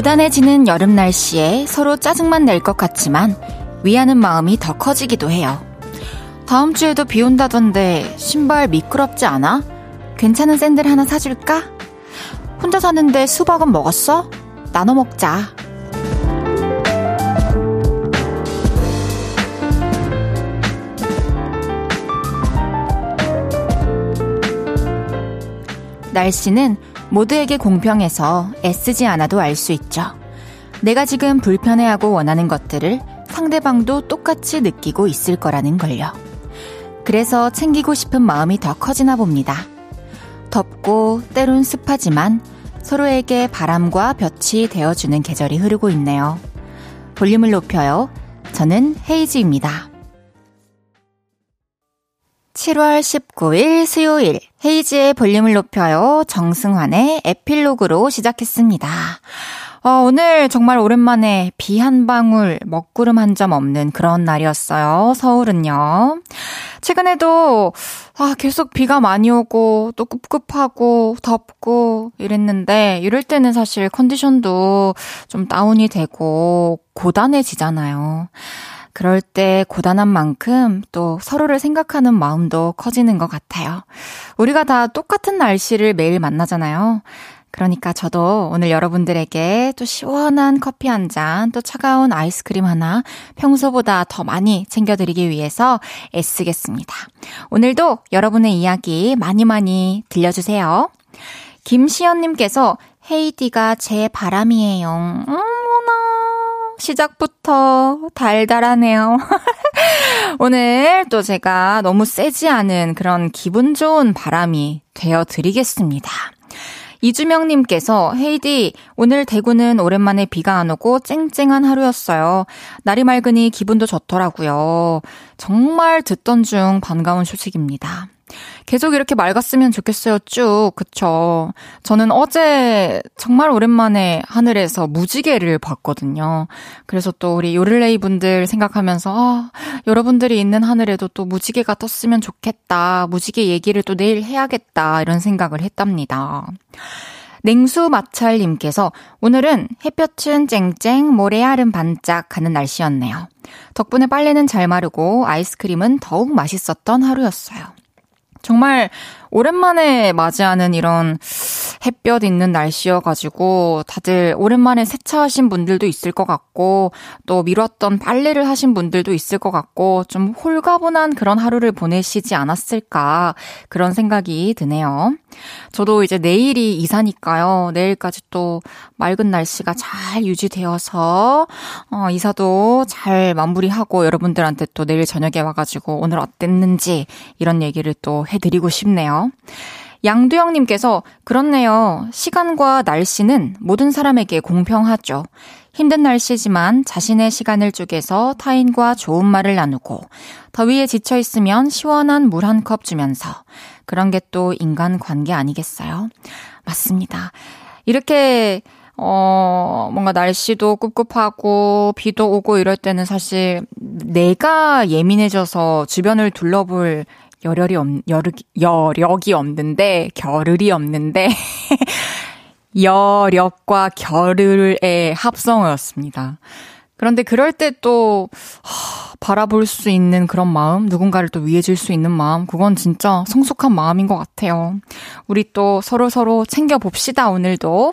고단해지는 여름 날씨에 서로 짜증만 낼 것 같지만 위하는 마음이 더 커지기도 해요. 다음 주에도 비 온다던데 신발 미끄럽지 않아? 괜찮은 샌들 하나 사줄까? 혼자 사는데 수박은 먹었어? 나눠 먹자. 날씨는 모두에게 공평해서 애쓰지 않아도 알 수 있죠. 내가 지금 불편해하고 원하는 것들을 상대방도 똑같이 느끼고 있을 거라는 걸요. 그래서 챙기고 싶은 마음이 더 커지나 봅니다. 덥고 때론 습하지만 서로에게 바람과 볕이 되어주는 계절이 흐르고 있네요. 볼륨을 높여요. 저는 헤이즈입니다. 7월 19일 수요일 헤이즈의 볼륨을 높여요. 정승환의 에필로그로 시작했습니다. 어, 오늘 정말 오랜만에 비 한 방울, 먹구름 한 점 없는 그런 날이었어요. 서울은요. 최근에도 아, 계속 비가 많이 오고 또 꿉꿉하고 덥고 이랬는데 이럴 때는 사실 컨디션도 좀 다운이 되고 고단해지잖아요. 그럴 때 고단한 만큼 또 서로를 생각하는 마음도 커지는 것 같아요. 우리가 다 똑같은 날씨를 매일 만나잖아요. 그러니까 저도 오늘 여러분들에게 또 시원한 커피 한 잔, 또 차가운 아이스크림 하나 평소보다 더 많이 챙겨드리기 위해서 애쓰겠습니다. 오늘도 여러분의 이야기 많이 많이 들려주세요. 김시연님께서 헤이디가 제 바람이에요. 어머나. 시작부터 달달하네요. 오늘 또 제가 너무 세지 않은 그런 기분 좋은 바람이 되어 드리겠습니다. 이주명님께서 헤이디 오늘 대구는 오랜만에 비가 안 오고 쨍쨍한 하루였어요. 날이 맑으니 기분도 좋더라고요. 정말 듣던 중 반가운 소식입니다. 계속 이렇게 맑았으면 좋겠어요, 쭉. 그쵸. 저는 어제 정말 오랜만에 하늘에서 무지개를 봤거든요. 그래서 또 우리 요를레이 분들 생각하면서, 아, 여러분들이 있는 하늘에도 또 무지개가 떴으면 좋겠다. 무지개 얘기를 또 내일 해야겠다. 이런 생각을 했답니다. 냉수 마찰님께서 오늘은 햇볕은 쨍쨍, 모래알은 반짝 하는 날씨였네요. 덕분에 빨래는 잘 마르고 아이스크림은 더욱 맛있었던 하루였어요. 정말 오랜만에 맞이하는 이런 햇볕 있는 날씨여가지고 다들 오랜만에 세차하신 분들도 있을 것 같고 또 미뤘던 빨래를 하신 분들도 있을 것 같고 좀 홀가분한 그런 하루를 보내시지 않았을까 그런 생각이 드네요. 저도 이제 내일이 이사니까요. 내일까지 또 맑은 날씨가 잘 유지되어서 어, 이사도 잘 마무리하고 여러분들한테 또 내일 저녁에 와가지고 오늘 어땠는지 이런 얘기를 또 해드리고 싶네요. 양두영님께서 그렇네요. 시간과 날씨는 모든 사람에게 공평하죠. 힘든 날씨지만 자신의 시간을 쪼개서 타인과 좋은 말을 나누고 더위에 지쳐 있으면 시원한 물 한 컵 주면서 그런 게 또 인간 관계 아니겠어요? 맞습니다. 이렇게 어, 뭔가 날씨도 꿉꿉하고 비도 오고 이럴 때는 사실 내가 예민해져서 주변을 둘러볼 열혈이 없, 여력이, 여력이 없는데, 겨를이 없는데, 여력과 겨를의 합성어였습니다. 그런데 그럴 때 또, 바라볼 수 있는 그런 마음, 누군가를 또 위해줄 수 있는 마음, 그건 진짜 성숙한 마음인 것 같아요. 우리 또 서로 서로 챙겨봅시다, 오늘도.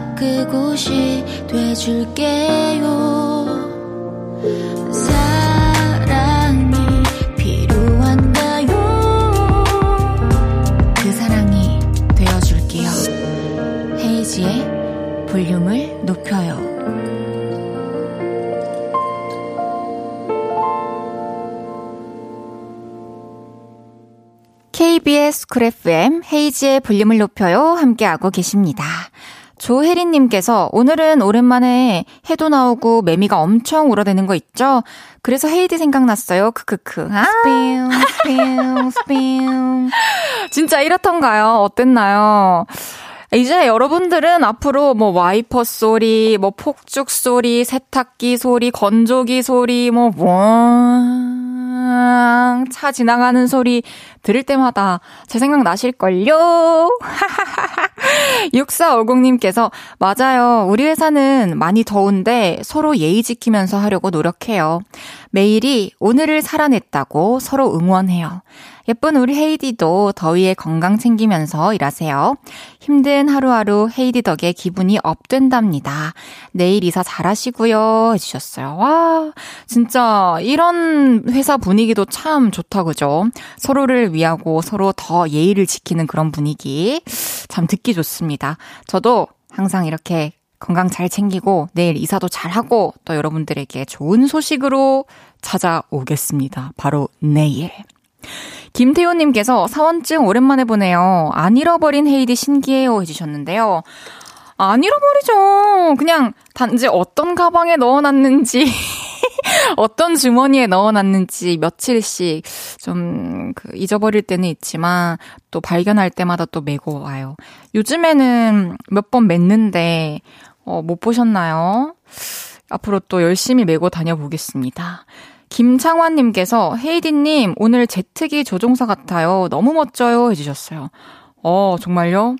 그곳이 돼줄게요. 사랑이 필요한가요? 그 사랑이 되어줄게요. 헤이지의 볼륨을 높여요. KBS 쿨 FM 헤이지의 볼륨을 높여요. 함께하고 계십니다. 조혜린님께서 오늘은 오랜만에 해도 나오고 매미가 엄청 울어대는 거 있죠? 그래서 헤이디 생각났어요. 크크크. 아. 스피용, 스피용, 스피용. 진짜 이렇던가요? 어땠나요? 이제 여러분들은 앞으로 뭐 와이퍼 소리, 뭐 폭죽 소리, 세탁기 소리, 건조기 소리, 뭐, 뭐, 차 지나가는 소리 들을 때마다 제 생각 나실걸요? 6450님께서, 맞아요. 우리 회사는 많이 더운데 서로 예의 지키면서 하려고 노력해요. 매일이 오늘을 살아냈다고 서로 응원해요. 예쁜 우리 헤이디도 더위에 건강 챙기면서 일하세요. 힘든 하루하루 헤이디 덕에 기분이 업된답니다. 내일 이사 잘하시고요. 해주셨어요. 와, 진짜 이런 회사 분위기도 참 좋다, 그죠? 서로를 위하고 서로 더 예의를 지키는 그런 분위기. 참 듣기 좋습니다. 저도 항상 이렇게 건강 잘 챙기고 내일 이사도 잘 하고 또 여러분들에게 좋은 소식으로 찾아오겠습니다. 바로 내일. 김태호님께서 사원증 오랜만에 보네요. 안 잃어버린 헤이디 신기해요 해주셨는데요. 안 잃어버리죠. 그냥 단지 어떤 가방에 넣어놨는지, 어떤 주머니에 넣어놨는지 며칠씩 좀 그 잊어버릴 때는 있지만 또 발견할 때마다 또 메고 와요. 요즘에는 몇 번 맸는데, 어, 못 보셨나요? 앞으로 또 열심히 메고 다녀보겠습니다. 김창환님께서 헤이디님 오늘 제트기 조종사 같아요. 너무 멋져요 해주셨어요. 어 정말요?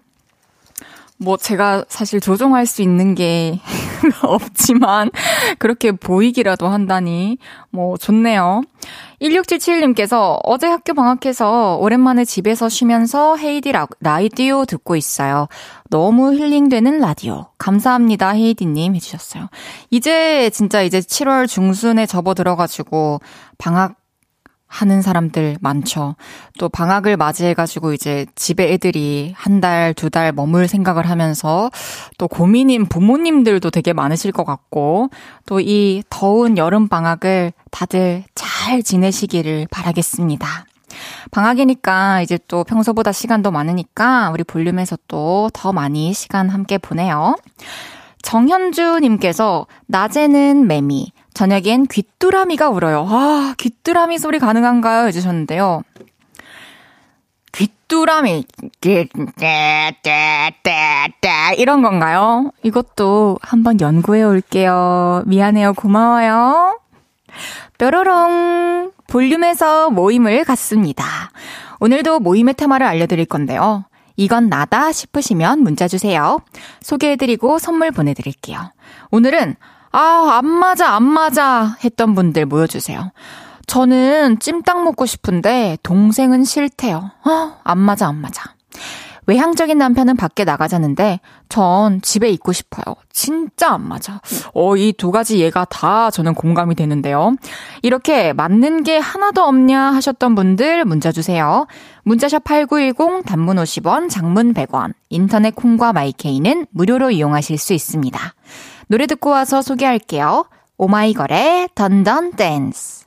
뭐 제가 사실 조종할 수 있는 게 없지만 그렇게 보이기라도 한다니 뭐 좋네요. 1677님께서 어제 학교 방학해서 오랜만에 집에서 쉬면서 헤이디 라, 라디오 듣고 있어요. 너무 힐링되는 라디오. 감사합니다, 헤이디님 해주셨어요. 이제 진짜 이제 7월 중순에 접어 들어가지고 방학 하는 사람들 많죠. 또 방학을 맞이해가지고 이제 집에 애들이 한 달, 두 달 머물 생각을 하면서 또 고민인 부모님들도 되게 많으실 것 같고 또 이 더운 여름 방학을 다들 잘 지내시기를 바라겠습니다. 방학이니까 이제 또 평소보다 시간도 많으니까 우리 볼륨에서 또 더 많이 시간 함께 보내요. 정현주님께서 낮에는 매미, 저녁엔 귀뚜라미가 울어요. 아, 귀뚜라미 소리 가능한가요? 해주셨는데요. 귀뚜라미, 이런 건가요? 이것도 한번 연구해 올게요. 미안해요. 고마워요. 뾰로롱. 볼륨에서 모임을 갖습니다. 오늘도 모임의 테마를 알려드릴 건데요. 이건 나다 싶으시면 문자 주세요. 소개해드리고 선물 보내드릴게요. 오늘은 아, 안 맞아, 안 맞아 했던 분들 모여주세요. 저는 찜닭 먹고 싶은데 동생은 싫대요. 어, 안 맞아, 안 맞아. 외향적인 남편은 밖에 나가자는데 전 집에 있고 싶어요. 진짜 안 맞아. 어, 이 두 가지 예가 다 저는 공감이 되는데요. 이렇게 맞는 게 하나도 없냐 하셨던 분들 문자 주세요. 문자샵 8910 단문 50원, 장문 100원, 인터넷 콩과 마이케이는 무료로 이용하실 수 있습니다. 노래 듣고 와서 소개할게요. 오마이걸의 던던 댄스.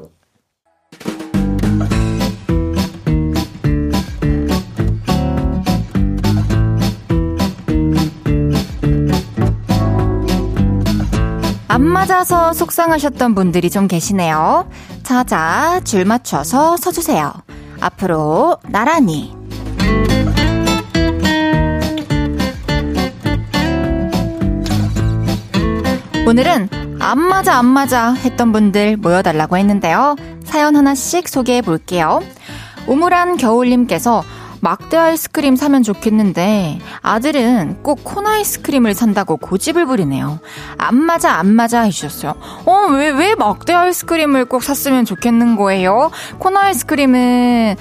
안 맞아서 속상하셨던 분들이 좀 계시네요. 자자, 줄 맞춰서 서주세요. 앞으로 나란히. 오늘은 안 맞아 안 맞아 했던 분들 모여달라고 했는데요. 사연 하나씩 소개해 볼게요. 우물한 겨울님께서 막대 아이스크림 사면 좋겠는데 아들은 꼭 콘 아이스크림을 산다고 고집을 부리네요. 안 맞아 안 맞아 해주셨어요. 어 왜 왜 막대 아이스크림을 꼭 샀으면 좋겠는 거예요? 콘 아이스크림은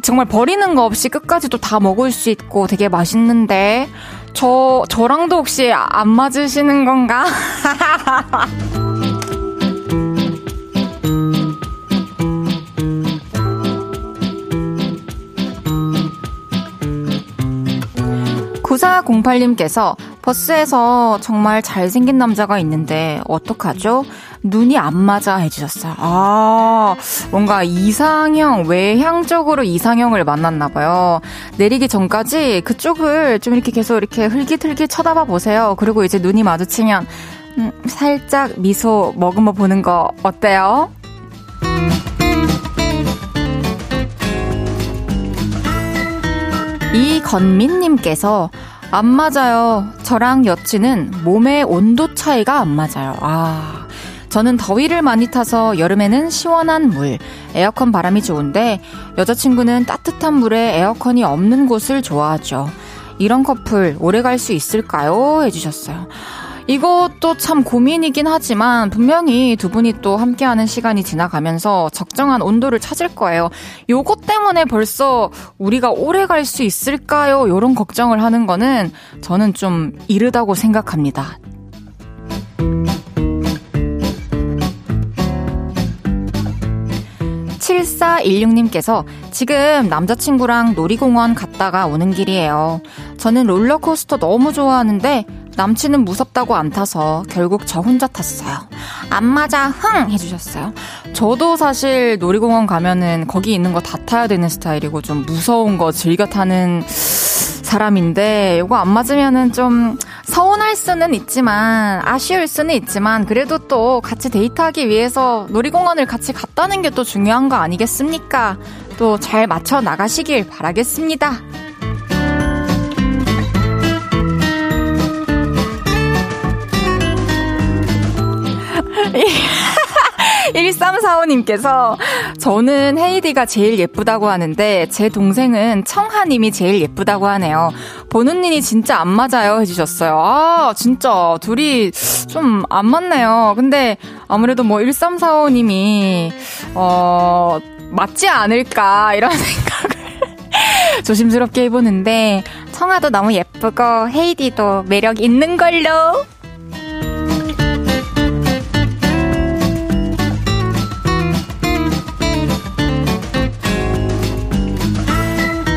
정말 버리는 거 없이 끝까지 도다 먹을 수 있고 되게 맛있는데 저, 저랑도 혹시 안 맞으시는 건가? 구사공팔님께서 버스에서 정말 잘생긴 남자가 있는데 어떡하죠? 눈이 안 맞아 해주셨어요. 아, 뭔가 이상형, 외향적으로 이상형을 만났나봐요. 내리기 전까지 그쪽을 좀 이렇게 계속 이렇게 흘깃흘깃 쳐다봐 보세요. 그리고 이제 눈이 마주치면, 음, 살짝 미소 머금어 보는 거 어때요? 이건민님께서 안 맞아요. 저랑 여친은 몸의 온도 차이가 안 맞아요. 아. 저는 더위를 많이 타서 여름에는 시원한 물, 에어컨 바람이 좋은데 여자친구는 따뜻한 물에 에어컨이 없는 곳을 좋아하죠. 이런 커플 오래 갈 수 있을까요? 해주셨어요. 이것도 참 고민이긴 하지만 분명히 두 분이 또 함께하는 시간이 지나가면서 적정한 온도를 찾을 거예요. 요것 때문에 벌써 우리가 오래 갈 수 있을까요? 요런 걱정을 하는 거는 저는 좀 이르다고 생각합니다. 7416님께서 지금 남자친구랑 놀이공원 갔다가 오는 길이에요. 저는 롤러코스터 너무 좋아하는데 남친은 무섭다고 안 타서 결국 저 혼자 탔어요. 안 맞아, 흥! 해주셨어요. 저도 사실 놀이공원 가면은 거기 있는 거 다 타야 되는 스타일이고 좀 무서운 거 즐겨 타는 사람인데 이거 안 맞으면은 좀 서운할 수는 있지만 아쉬울 수는 있지만 그래도 또 같이 데이트하기 위해서 놀이공원을 같이 갔다는 게 또 중요한 거 아니겠습니까? 또 잘 맞춰 나가시길 바라겠습니다. 1345님께서 저는 헤이디가 제일 예쁘다고 하는데 제 동생은 청하님이 제일 예쁘다고 하네요. 보는 눈이 진짜 안 맞아요 해주셨어요. 아, 진짜 둘이 좀 안 맞네요. 근데 아무래도 뭐 1345님이, 어, 맞지 않을까 이런 생각을 조심스럽게 해보는데 청아도 너무 예쁘고 헤이디도 매력 있는 걸로.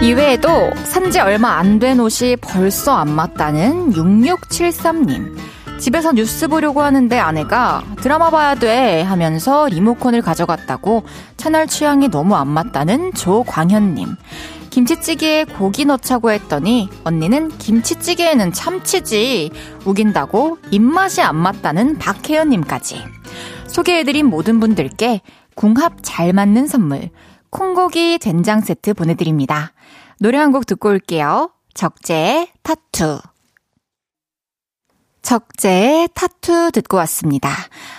이외에도 산지 얼마 안 된 옷이 벌써 안 맞다는 6673님. 집에서 뉴스 보려고 하는데 아내가 드라마 봐야 돼 하면서 리모컨을 가져갔다고 채널 취향이 너무 안 맞다는 조광현님. 김치찌개에 고기 넣자고 했더니 언니는 김치찌개에는 참치지 우긴다고 입맛이 안 맞다는 박혜연님까지. 소개해드린 모든 분들께 궁합 잘 맞는 선물 콩고기 된장 세트 보내드립니다. 노래 한 곡 듣고 올게요. 적재의 타투. 적재의 타투 듣고 왔습니다.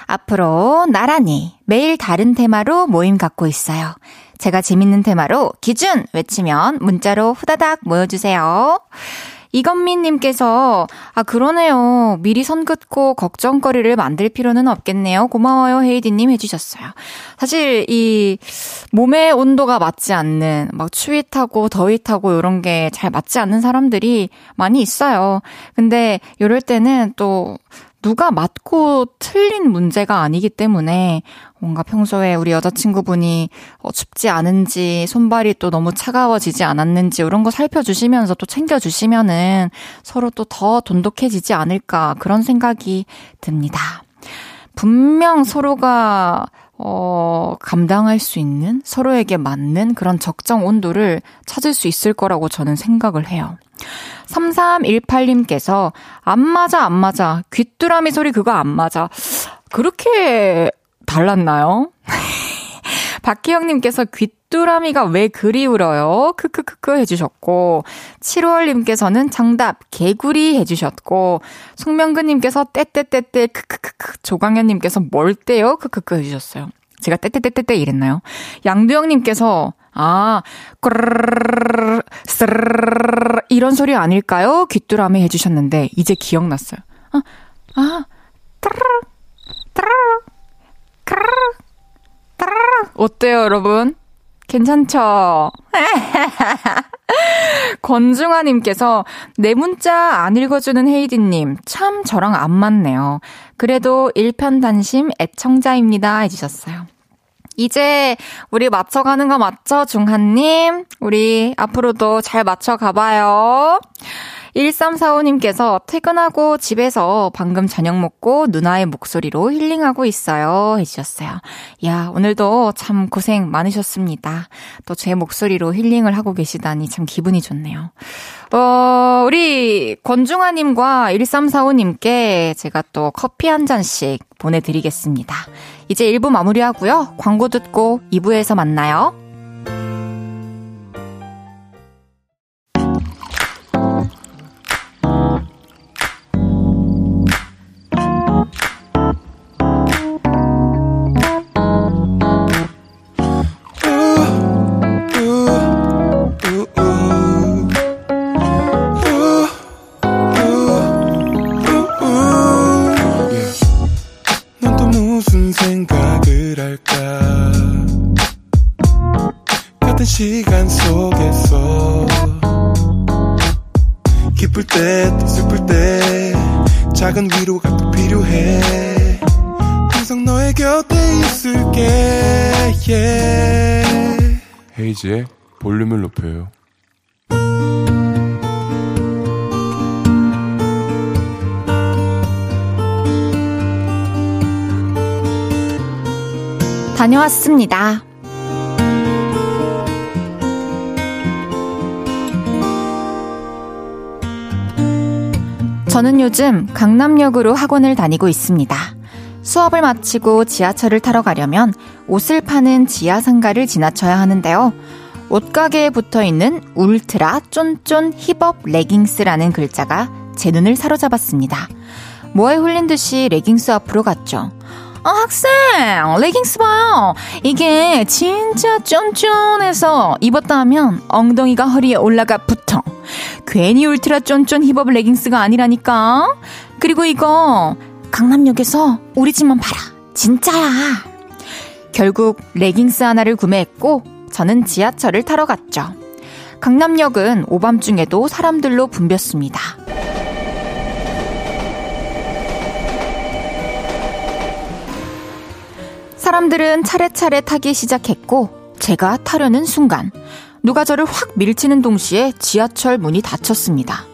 앞으로 나란히 매일 다른 테마로 모임 갖고 있어요. 제가 재밌는 테마로 기준 외치면 문자로 후다닥 모여주세요. 이건민님께서, 아, 그러네요. 미리 선 긋고 걱정거리를 만들 필요는 없겠네요. 고마워요, 헤이디님 해주셨어요. 사실, 이, 몸의 온도가 맞지 않는, 막 추위 타고 더위 타고 이런 게 잘 맞지 않는 사람들이 많이 있어요. 근데, 이럴 때는 또, 누가 맞고 틀린 문제가 아니기 때문에 뭔가 평소에 우리 여자친구분이 어, 춥지 않은지 손발이 또 너무 차가워지지 않았는지 이런 거 살펴주시면서 또 챙겨주시면은 서로 또 더 돈독해지지 않을까 그런 생각이 듭니다. 분명 서로가 어, 감당할 수 있는 서로에게 맞는 그런 적정 온도를 찾을 수 있을 거라고 저는 생각을 해요. 3318님께서 안 맞아 안 맞아 귀뚜라미 소리 그거 안 맞아 그렇게 달랐나요? 박희영님께서 귀뚜라미가 왜 그리 울어요? 크크크크 해주셨고, 7월님께서는 정답, 개구리 해주셨고, 송명근님께서 떼떼떼떼 크크크크, 조광현님께서 뭘 떼요? 크크크 해주셨어요. 제가 떼떼떼떼떼 이랬나요? 양두영님께서 아, 꾸르르르, 스르르르, 이런 소리 아닐까요? 귀뚜라미 해주셨는데, 이제 기억났어요. 따르르, 따르르, 따르르, 따르르. 어때요, 여러분? 괜찮죠? 권중아님께서 내 문자 안 읽어주는 헤이디님, 참 저랑 안 맞네요. 그래도 일편단심 애청자입니다. 해주셨어요. 이제 우리 맞춰가는 거 맞죠, 중한님? 우리 앞으로도 잘 맞춰가봐요. 1345님께서 퇴근하고 집에서 방금 저녁 먹고 누나의 목소리로 힐링하고 있어요. 해주셨어요. 야, 오늘도 참 고생 많으셨습니다. 또 제 목소리로 힐링을 하고 계시다니 참 기분이 좋네요. 어, 우리 권중아님과 1345님께 제가 또 커피 한 잔씩 보내드리겠습니다. 이제 1부 마무리하고요. 광고 듣고 2부에서 만나요. 홈페이지에 볼륨을 높여요. 다녀왔습니다. 저는 요즘 강남역으로 학원을 다니고 있습니다. 수업을 마치고 지하철을 타러 가려면 옷을 파는 지하 상가를 지나쳐야 하는데요. 옷가게에 붙어 있는 울트라 쫀쫀 hip up 레깅스라는 글자가 제 눈을 사로잡았습니다. 뭐에 홀린 듯이 레깅스 앞으로 갔죠. 아, 학생! 레깅스 봐요! 이게 진짜 쫀쫀해서 입었다 하면 엉덩이가 허리에 올라가 붙어. 괜히 울트라 쫀쫀 hip up 레깅스가 아니라니까. 그리고 이거 강남역에서 우리 집만 봐라. 진짜야. 결국 레깅스 하나를 구매했고 저는 지하철을 타러 갔죠. 강남역은 오밤중에도 사람들로 붐볐습니다. 사람들은 차례차례 타기 시작했고 제가 타려는 순간 누가 저를 확 밀치는 동시에 지하철 문이 닫혔습니다.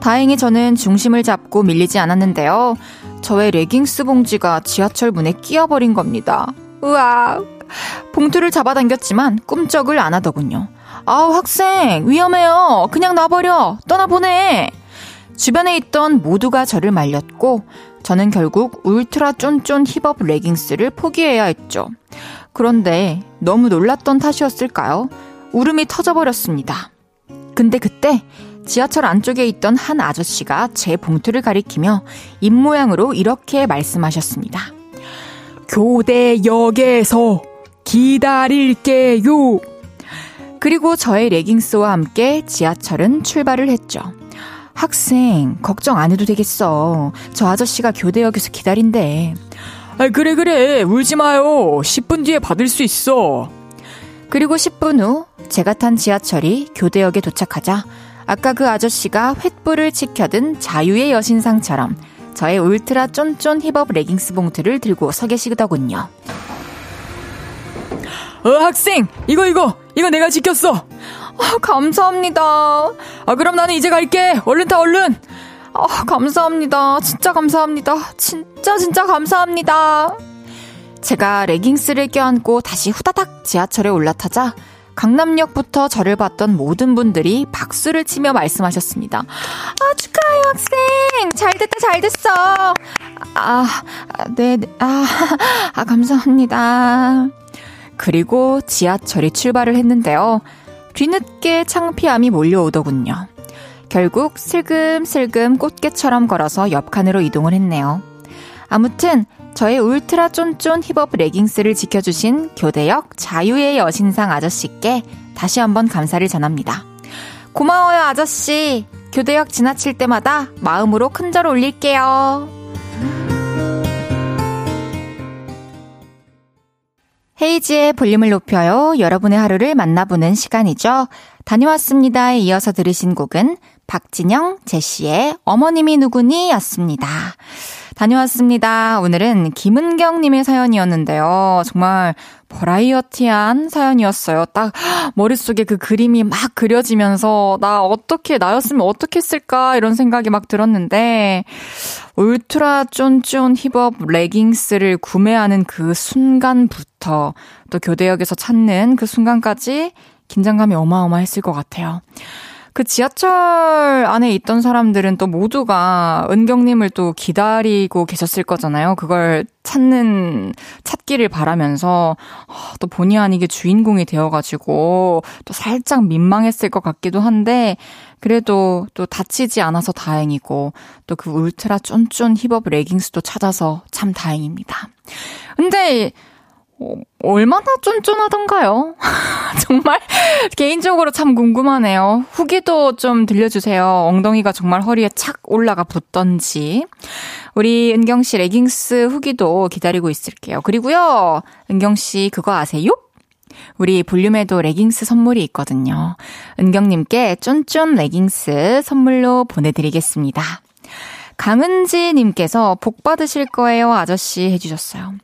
다행히 저는 중심을 잡고 밀리지 않았는데요. 저의 레깅스 봉지가 지하철 문에 끼어버린 겁니다. 우와. 봉투를 잡아당겼지만 꿈쩍을 안 하더군요. 아우, 학생, 위험해요. 그냥 놔버려. 떠나보내. 주변에 있던 모두가 저를 말렸고, 저는 결국 울트라 쫀쫀 힙업 레깅스를 포기해야 했죠. 그런데 너무 놀랐던 탓이었을까요? 울음이 터져버렸습니다. 근데 그때 지하철 안쪽에 있던 한 아저씨가 제 봉투를 가리키며 입모양으로 이렇게 말씀하셨습니다. 교대역에서 기다릴게요. 그리고 저의 레깅스와 함께 지하철은 출발을 했죠. 학생, 걱정 안 해도 되겠어. 저 아저씨가 교대역에서 기다린대. 아, 그래, 그래. 울지 마요. 10분 뒤에 받을 수 있어. 그리고 10분 후 제가 탄 지하철이 교대역에 도착하자 아까 그 아저씨가 횃불을 치켜든 자유의 여신상처럼 저의 울트라 쫀쫀 힙업 레깅스 봉투를 들고 서 계시더군요. 어, 학생! 이거, 이거! 이거 내가 지켰어! 어, 감사합니다. 아, 그럼 나는 이제 갈게. 얼른 타, 얼른! 어, 감사합니다. 진짜 감사합니다. 진짜, 진짜 감사합니다. 제가 레깅스를 껴안고 다시 후다닥 지하철에 올라타자 강남역부터 저를 봤던 모든 분들이 박수를 치며 말씀하셨습니다. 아, 축하해요, 학생! 잘 됐다, 잘 됐어! 아, 네, 네, 아, 아, 감사합니다. 그리고 지하철이 출발을 했는데요. 뒤늦게 창피함이 몰려오더군요. 결국 슬금슬금 꽃게처럼 걸어서 옆 칸으로 이동을 했네요. 아무튼 저의 울트라 쫀쫀 힙업 레깅스를 지켜주신 교대역 자유의 여신상 아저씨께 다시 한번 감사를 전합니다. 고마워요, 아저씨. 교대역 지나칠 때마다 마음으로 큰절 올릴게요. 헤이지의 볼륨을 높여요. 여러분의 하루를 만나보는 시간이죠. 다녀왔습니다에 이어서 들으신 곡은 박진영, 제시의 어머님이 누구니 였습니다. 다녀왔습니다. 오늘은 김은경님의 사연이었는데요. 정말 버라이어티한 사연이었어요. 딱 머릿속에 그 그림이 막 그려지면서 나 어떻게 나였으면 어떻게 했을까 이런 생각이 막 들었는데 울트라 쫀쫀 힙업 레깅스를 구매하는 그 순간부터 또 교대역에서 찾는 그 순간까지 긴장감이 어마어마했을 것 같아요. 그 지하철 안에 있던 사람들은 또 모두가 은경님을 또 기다리고 계셨을 거잖아요. 그걸 찾는, 찾기를 바라면서, 아, 또 본의 아니게 주인공이 되어가지고, 또 살짝 민망했을 것 같기도 한데, 그래도 또 다치지 않아서 다행이고, 또 그 울트라 쫀쫀 힙업 레깅스도 찾아서 참 다행입니다. 근데, 어, 얼마나 쫀쫀하던가요? 정말 개인적으로 참 궁금하네요. 후기도 좀 들려주세요. 엉덩이가 정말 허리에 착 올라가 붙던지. 우리 은경 씨 레깅스 후기도 기다리고 있을게요. 그리고요, 은경 씨 그거 아세요? 우리 볼륨에도 레깅스 선물이 있거든요. 은경님께 쫀쫀 레깅스 선물로 보내드리겠습니다. 강은지님께서 복 받으실 거예요, 아저씨 해주셨어요.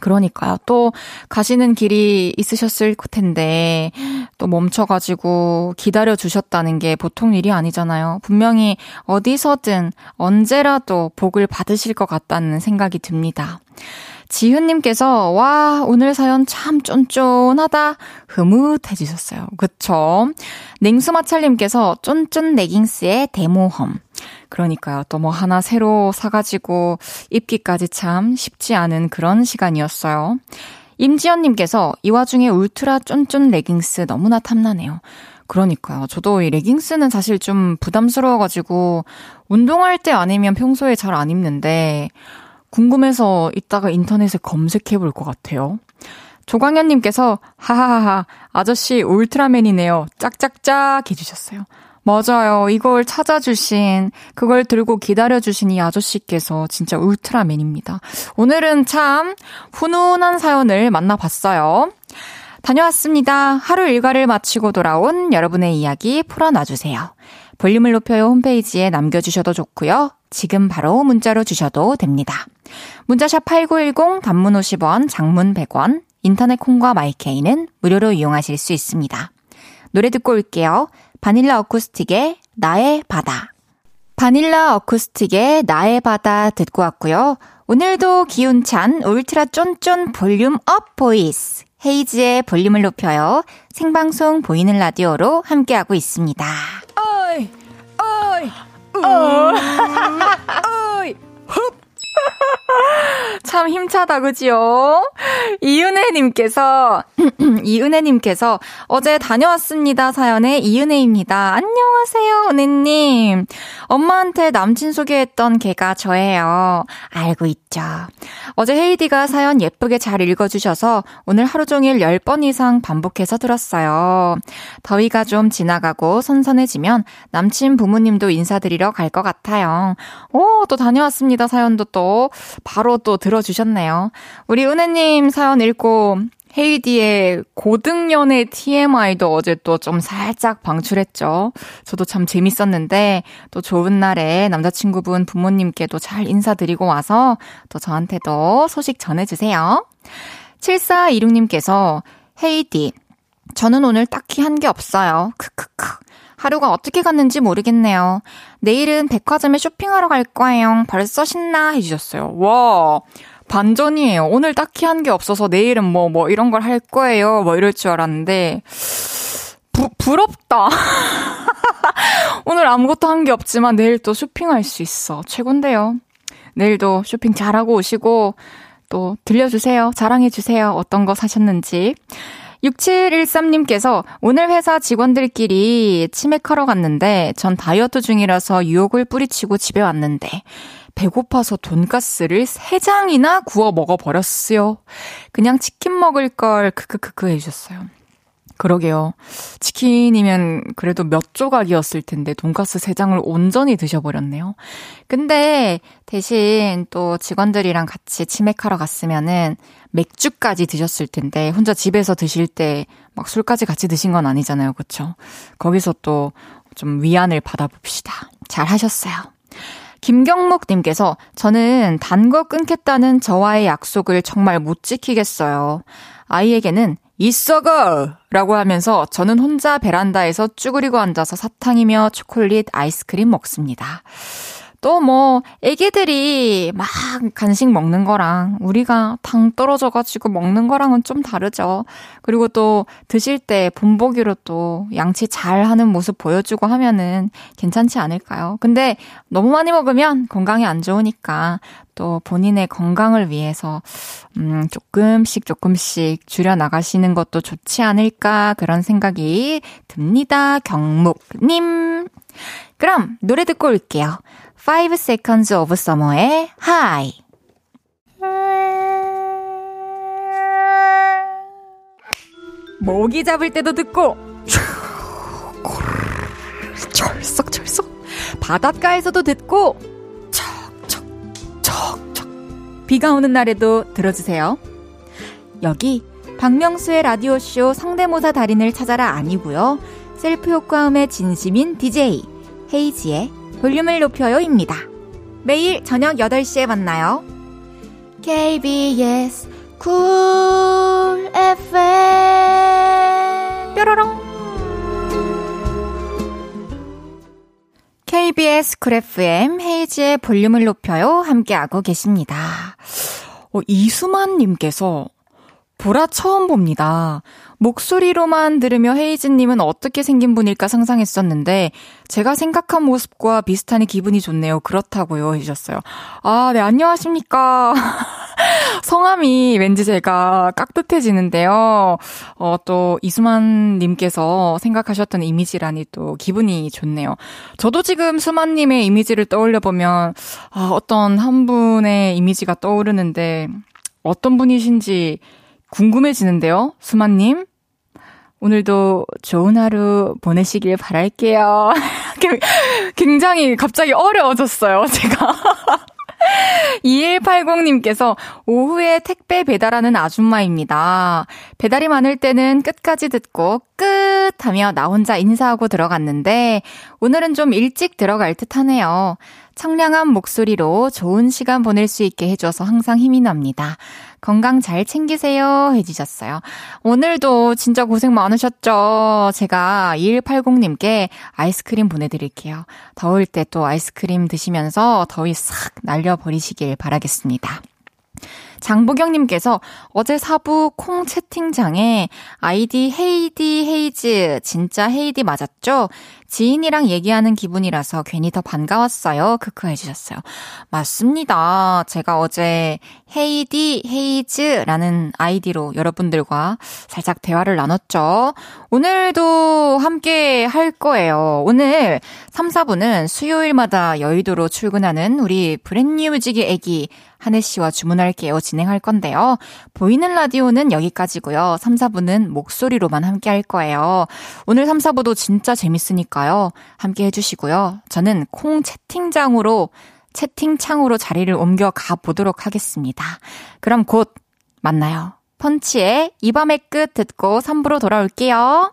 그러니까요. 또 가시는 길이 있으셨을 텐데 또 멈춰가지고 기다려 주셨다는 게 보통 일이 아니잖아요. 분명히 어디서든 언제라도 복을 받으실 것 같다는 생각이 듭니다. 지훈님께서, 와, 오늘 사연 참 쫀쫀하다. 흐뭇해지셨어요. 그쵸? 냉수마찰님께서 쫀쫀 레깅스의 데모험. 그러니까요. 또 뭐 하나 새로 사가지고 입기까지 참 쉽지 않은 그런 시간이었어요. 임지연님께서 이 와중에 울트라 쫀쫀 레깅스 너무나 탐나네요. 그러니까요. 저도 이 레깅스는 사실 좀 부담스러워가지고 운동할 때 아니면 평소에 잘 안 입는데 궁금해서 이따가 인터넷에 검색해 볼 것 같아요. 조광현님께서 하하하하 아저씨 울트라맨이네요. 짝짝짝 해주셨어요. 맞아요. 이걸 찾아주신, 그걸 들고 기다려주신 이 아저씨께서 진짜 울트라맨입니다. 오늘은 참 훈훈한 사연을 만나봤어요. 다녀왔습니다. 하루 일과를 마치고 돌아온 여러분의 이야기 풀어놔주세요. 볼륨을 높여요 홈페이지에 남겨주셔도 좋고요. 지금 바로 문자로 주셔도 됩니다. 문자 샵 8910 단문 50원, 장문 100원, 인터넷 콩과 마이케이는 무료로 이용하실 수 있습니다. 노래 듣고 올게요. 바닐라 어쿠스틱의 나의 바다. 바닐라 어쿠스틱의 나의 바다 듣고 왔고요. 오늘도 기운찬 울트라 쫀쫀 볼륨 up voice. 헤이즈의 볼륨을 높여요. 생방송 보이는 라디오로 함께하고 있습니다. 어이, 어이, 어. 어이, 흡. 참 힘차다, 그지요? 이은혜님께서, 이은혜님께서, 어제 다녀왔습니다. 사연의 이은혜입니다. 안녕하세요, 은혜님. 엄마한테 남친 소개했던 걔가 저예요. 알고 있죠. 어제 헤이디가 사연 예쁘게 잘 읽어주셔서 오늘 하루 종일 10번 이상 반복해서 들었어요. 더위가 좀 지나가고 선선해지면 남친 부모님도 인사드리러 갈 것 같아요. 오, 또 다녀왔습니다. 사연도 또 바로 또 들어주셨네요. 우리 은혜님 사연 읽고 헤이디의 고등연애 TMI도 어제 또 좀 살짝 방출했죠. 저도 참 재밌었는데 또 좋은 날에 남자친구분 부모님께도 잘 인사드리고 와서 또 저한테도 소식 전해주세요. 7426님께서 헤이디, 저는 오늘 딱히 한 게 없어요. 크크크. 하루가 어떻게 갔는지 모르겠네요. 내일은 백화점에 쇼핑하러 갈 거예요. 벌써 신나 해주셨어요. 와. 반전이에요. 오늘 딱히 한 게 없어서 내일은 뭐, 뭐, 이런 걸 할 거예요. 뭐, 이럴 줄 알았는데, 부, 부럽다. 오늘 아무것도 한 게 없지만 내일 또 쇼핑할 수 있어. 최곤데요. 내일도 쇼핑 잘하고 오시고, 또 들려주세요. 자랑해주세요. 어떤 거 사셨는지. 6713님께서 오늘 회사 직원들끼리 치맥하러 갔는데 전 다이어트 중이라서 유혹을 뿌리치고 집에 왔는데 배고파서 돈가스를 3장이나 구워 먹어버렸어요. 그냥 치킨 먹을 걸 크크크크 해주셨어요. 그러게요. 치킨이면 그래도 몇 조각이었을 텐데 돈가스 3장을 온전히 드셔버렸네요. 근데 대신 또 직원들이랑 같이 치맥하러 갔으면은 맥주까지 드셨을 텐데 혼자 집에서 드실 때 막 술까지 같이 드신 건 아니잖아요. 그쵸? 거기서 또 좀 위안을 받아 봅시다. 잘 하셨어요. 김경목 님께서 저는 단 거 끊겠다는 저와의 약속을 정말 못 지키겠어요. 아이에게는 있어거! 라고 하면서 저는 혼자 베란다에서 쭈그리고 앉아서 사탕이며 초콜릿, 아이스크림 먹습니다. 또 뭐, 애기들이 막 간식 먹는 거랑 우리가 당 떨어져가지고 먹는 거랑은 좀 다르죠. 그리고 또 드실 때 본보기로 또 양치 잘 하는 모습 보여주고 하면은 괜찮지 않을까요? 근데 너무 많이 먹으면 건강에 안 좋으니까 또 본인의 건강을 위해서, 음, 조금씩 조금씩 줄여나가시는 것도 좋지 않을까 그런 생각이 듭니다. 경묵님. 그럼 노래 듣고 올게요. 5 Seconds of Summer의 Hi. 모기 잡을 때도 듣고 철썩철썩 바닷가에서도 듣고 척척척척 비가 오는 날에도 들어주세요. 여기 박명수의 라디오쇼 성대모사 달인을 찾아라 아니고요. 셀프 효과음에 진심인 DJ 헤이즈의 볼륨을 높여요입니다. 매일 저녁 8시에 만나요. KBS Cool FM 뾰로롱 KBS Cool FM 헤이즈의 볼륨을 높여요 함께하고 계십니다. 어, 이수만님께서 보라 처음 봅니다. 목소리로만 들으며 헤이즈님은 어떻게 생긴 분일까 상상했었는데, 제가 생각한 모습과 비슷하니 기분이 좋네요. 그렇다고요. 해주셨어요. 아, 네, 안녕하십니까. 성함이 왠지 제가 깍듯해지는데요. 어, 또, 이수만님께서 생각하셨던 이미지라니 또 기분이 좋네요. 저도 지금 수만님의 이미지를 떠올려보면, 아, 어떤 한 분의 이미지가 떠오르는데, 어떤 분이신지 궁금해지는데요, 수만님? 오늘도 좋은 하루 보내시길 바랄게요. 굉장히 갑자기 어려워졌어요, 제가. 2180님께서 오후에 택배 배달하는 아줌마입니다. 배달이 많을 때는 끝까지 듣고 끝 하며 나 혼자 인사하고 들어갔는데 오늘은 좀 일찍 들어갈 듯 하네요. 청량한 목소리로 좋은 시간 보낼 수 있게 해줘서 항상 힘이 납니다. 건강 잘 챙기세요. 해주셨어요. 오늘도 진짜 고생 많으셨죠? 제가 2180님께 아이스크림 보내드릴게요. 더울 때 또 아이스크림 드시면서 더위 싹 날려버리시길 바라겠습니다. 장보경님께서 어제 사부 콩 채팅장에 아이디 헤이디 헤이즈 진짜 헤이디 맞았죠? 지인이랑 얘기하는 기분이라서 괜히 더 반가웠어요. 크크 해주셨어요. 맞습니다. 제가 어제 헤이디 헤이즈라는 아이디로 여러분들과 살짝 대화를 나눴죠. 오늘도 함께 할 거예요. 오늘 3, 4부는 수요일마다 여의도로 출근하는 우리 Brand New Music의 애기 한해 씨와 주문할게요 진행할 건데요. 보이는 라디오는 여기까지고요. 3, 4부는 목소리로만 함께 할 거예요. 오늘 3, 4부도 진짜 재밌으니까요. 함께 해주시고요. 저는 콩 채팅장으로 채팅창으로 자리를 옮겨 가 보도록 하겠습니다. 그럼 곧 만나요. 펀치의 이 밤의 끝 듣고 3부로 돌아올게요.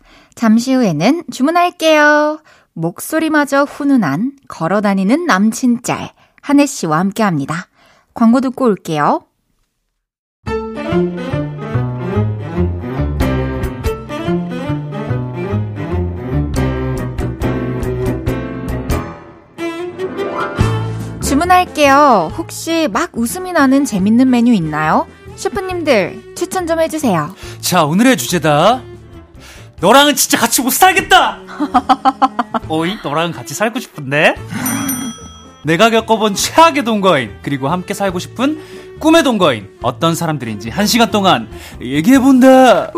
잠시 후에는 주문할게요. 목소리마저 훈훈한 걸어다니는 남친 짤 한혜 씨와 함께 합니다. 광고 듣고 올게요. 주문할게요. 혹시 막 웃음이 나는 재밌는 메뉴 있나요? 셰프님들 추천 좀 해주세요. 자, 오늘의 주제다. 너랑은 진짜 같이 못 살겠다! 어이, 너랑은 같이 살고 싶은데? 내가 겪어본 최악의 동거인, 그리고 함께 살고 싶은 꿈의 동거인, 어떤 사람들인지 한 시간 동안 얘기해본다!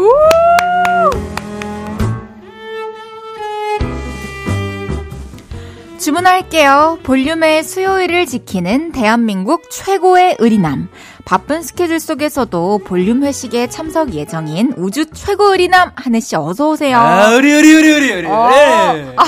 주문할게요. 볼륨의 수요일을 지키는 대한민국 최고의 의리남. 바쁜 스케줄 속에서도 볼륨 회식에 참석 예정인 우주 최고 의리남 한해 씨 어서 오세요. 아, 의리, 의리, 의리, 의리, 의리. 어. 아,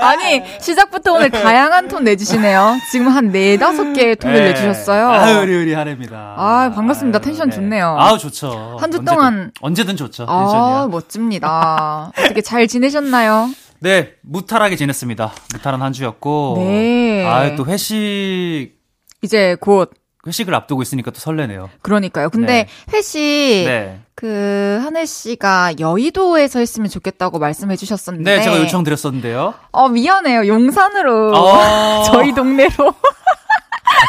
아니, 시작부터 오늘 다양한 톤 내주시네요. 지금 한 네 다섯 개의 톤을 네. 내주셨어요. 아, 의리, 의리 하랩니다. 아, 반갑습니다. 텐션 좋네요. 아우, 좋죠. 한주 언제든- 동안- 언제든 좋죠. 아, tension이야. 멋집니다. 어떻게 잘 지내셨나요? 네, 무탈하게 지냈습니다. 무탈한 한 주였고. 네. 아, 또 회식, 이제 곧, 회식을 앞두고 있으니까 또 설레네요. 그러니까요. 근데 회식, 네. 그, 한혜 씨가 여의도에서 했으면 좋겠다고 말씀해 주셨었는데. 네, 제가 요청 드렸었는데요. 어, 미안해요. 용산으로. 어. 저희 동네로.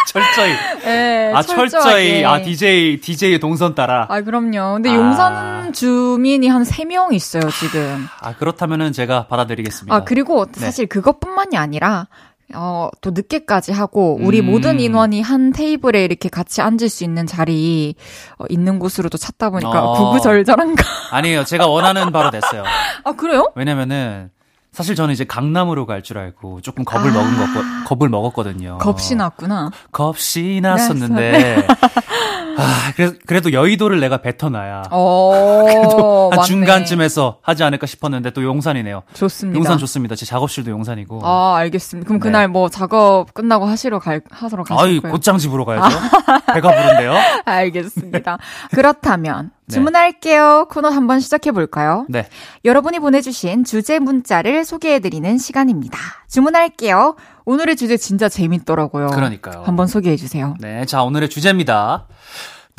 철저히. 네, 아, 철저하게. 철저히. 아, DJ, DJ 동선 따라. 아, 그럼요. 근데 아. 용산 주민이 한 3명 있어요, 지금. 아, 그렇다면은 제가 받아드리겠습니다. 아, 그리고 네. 사실 그것뿐만이 아니라, 어, 또 늦게까지 하고, 우리 음. 모든 인원이 한 테이블에 이렇게 같이 앉을 수 있는 자리, 어, 있는 곳으로 또 찾다 보니까 어. 구구절절한가. 아니에요. 제가 원하는 바로 됐어요. 아, 그래요? 왜냐면은, 사실 저는 이제 강남으로 갈 줄 알고 조금 겁을 아. 먹은 거, 겁을 먹었거든요. 겁이 났구나. 겁이 났었는데, 아, 그래, 그래도 여의도를 내가 뱉어놔야. 어, 한 맞네. 중간쯤에서 하지 않을까 싶었는데 또 용산이네요. 좋습니다. 용산 좋습니다. 제 작업실도 용산이고. 아, 알겠습니다. 그럼 네. 그날 뭐 작업 끝나고 하시러 갈, 하러 가실 아이, 거예요? 곧장 집으로 가야죠. 배가 부른데요. 알겠습니다. 그렇다면 네. 주문할게요. 코너 한번 시작해 볼까요? 네. 여러분이 보내주신 주제 문자를 소개해드리는 시간입니다. 주문할게요. 오늘의 주제 진짜 재밌더라고요. 그러니까요. 한번 소개해 주세요. 네, 자, 오늘의 주제입니다.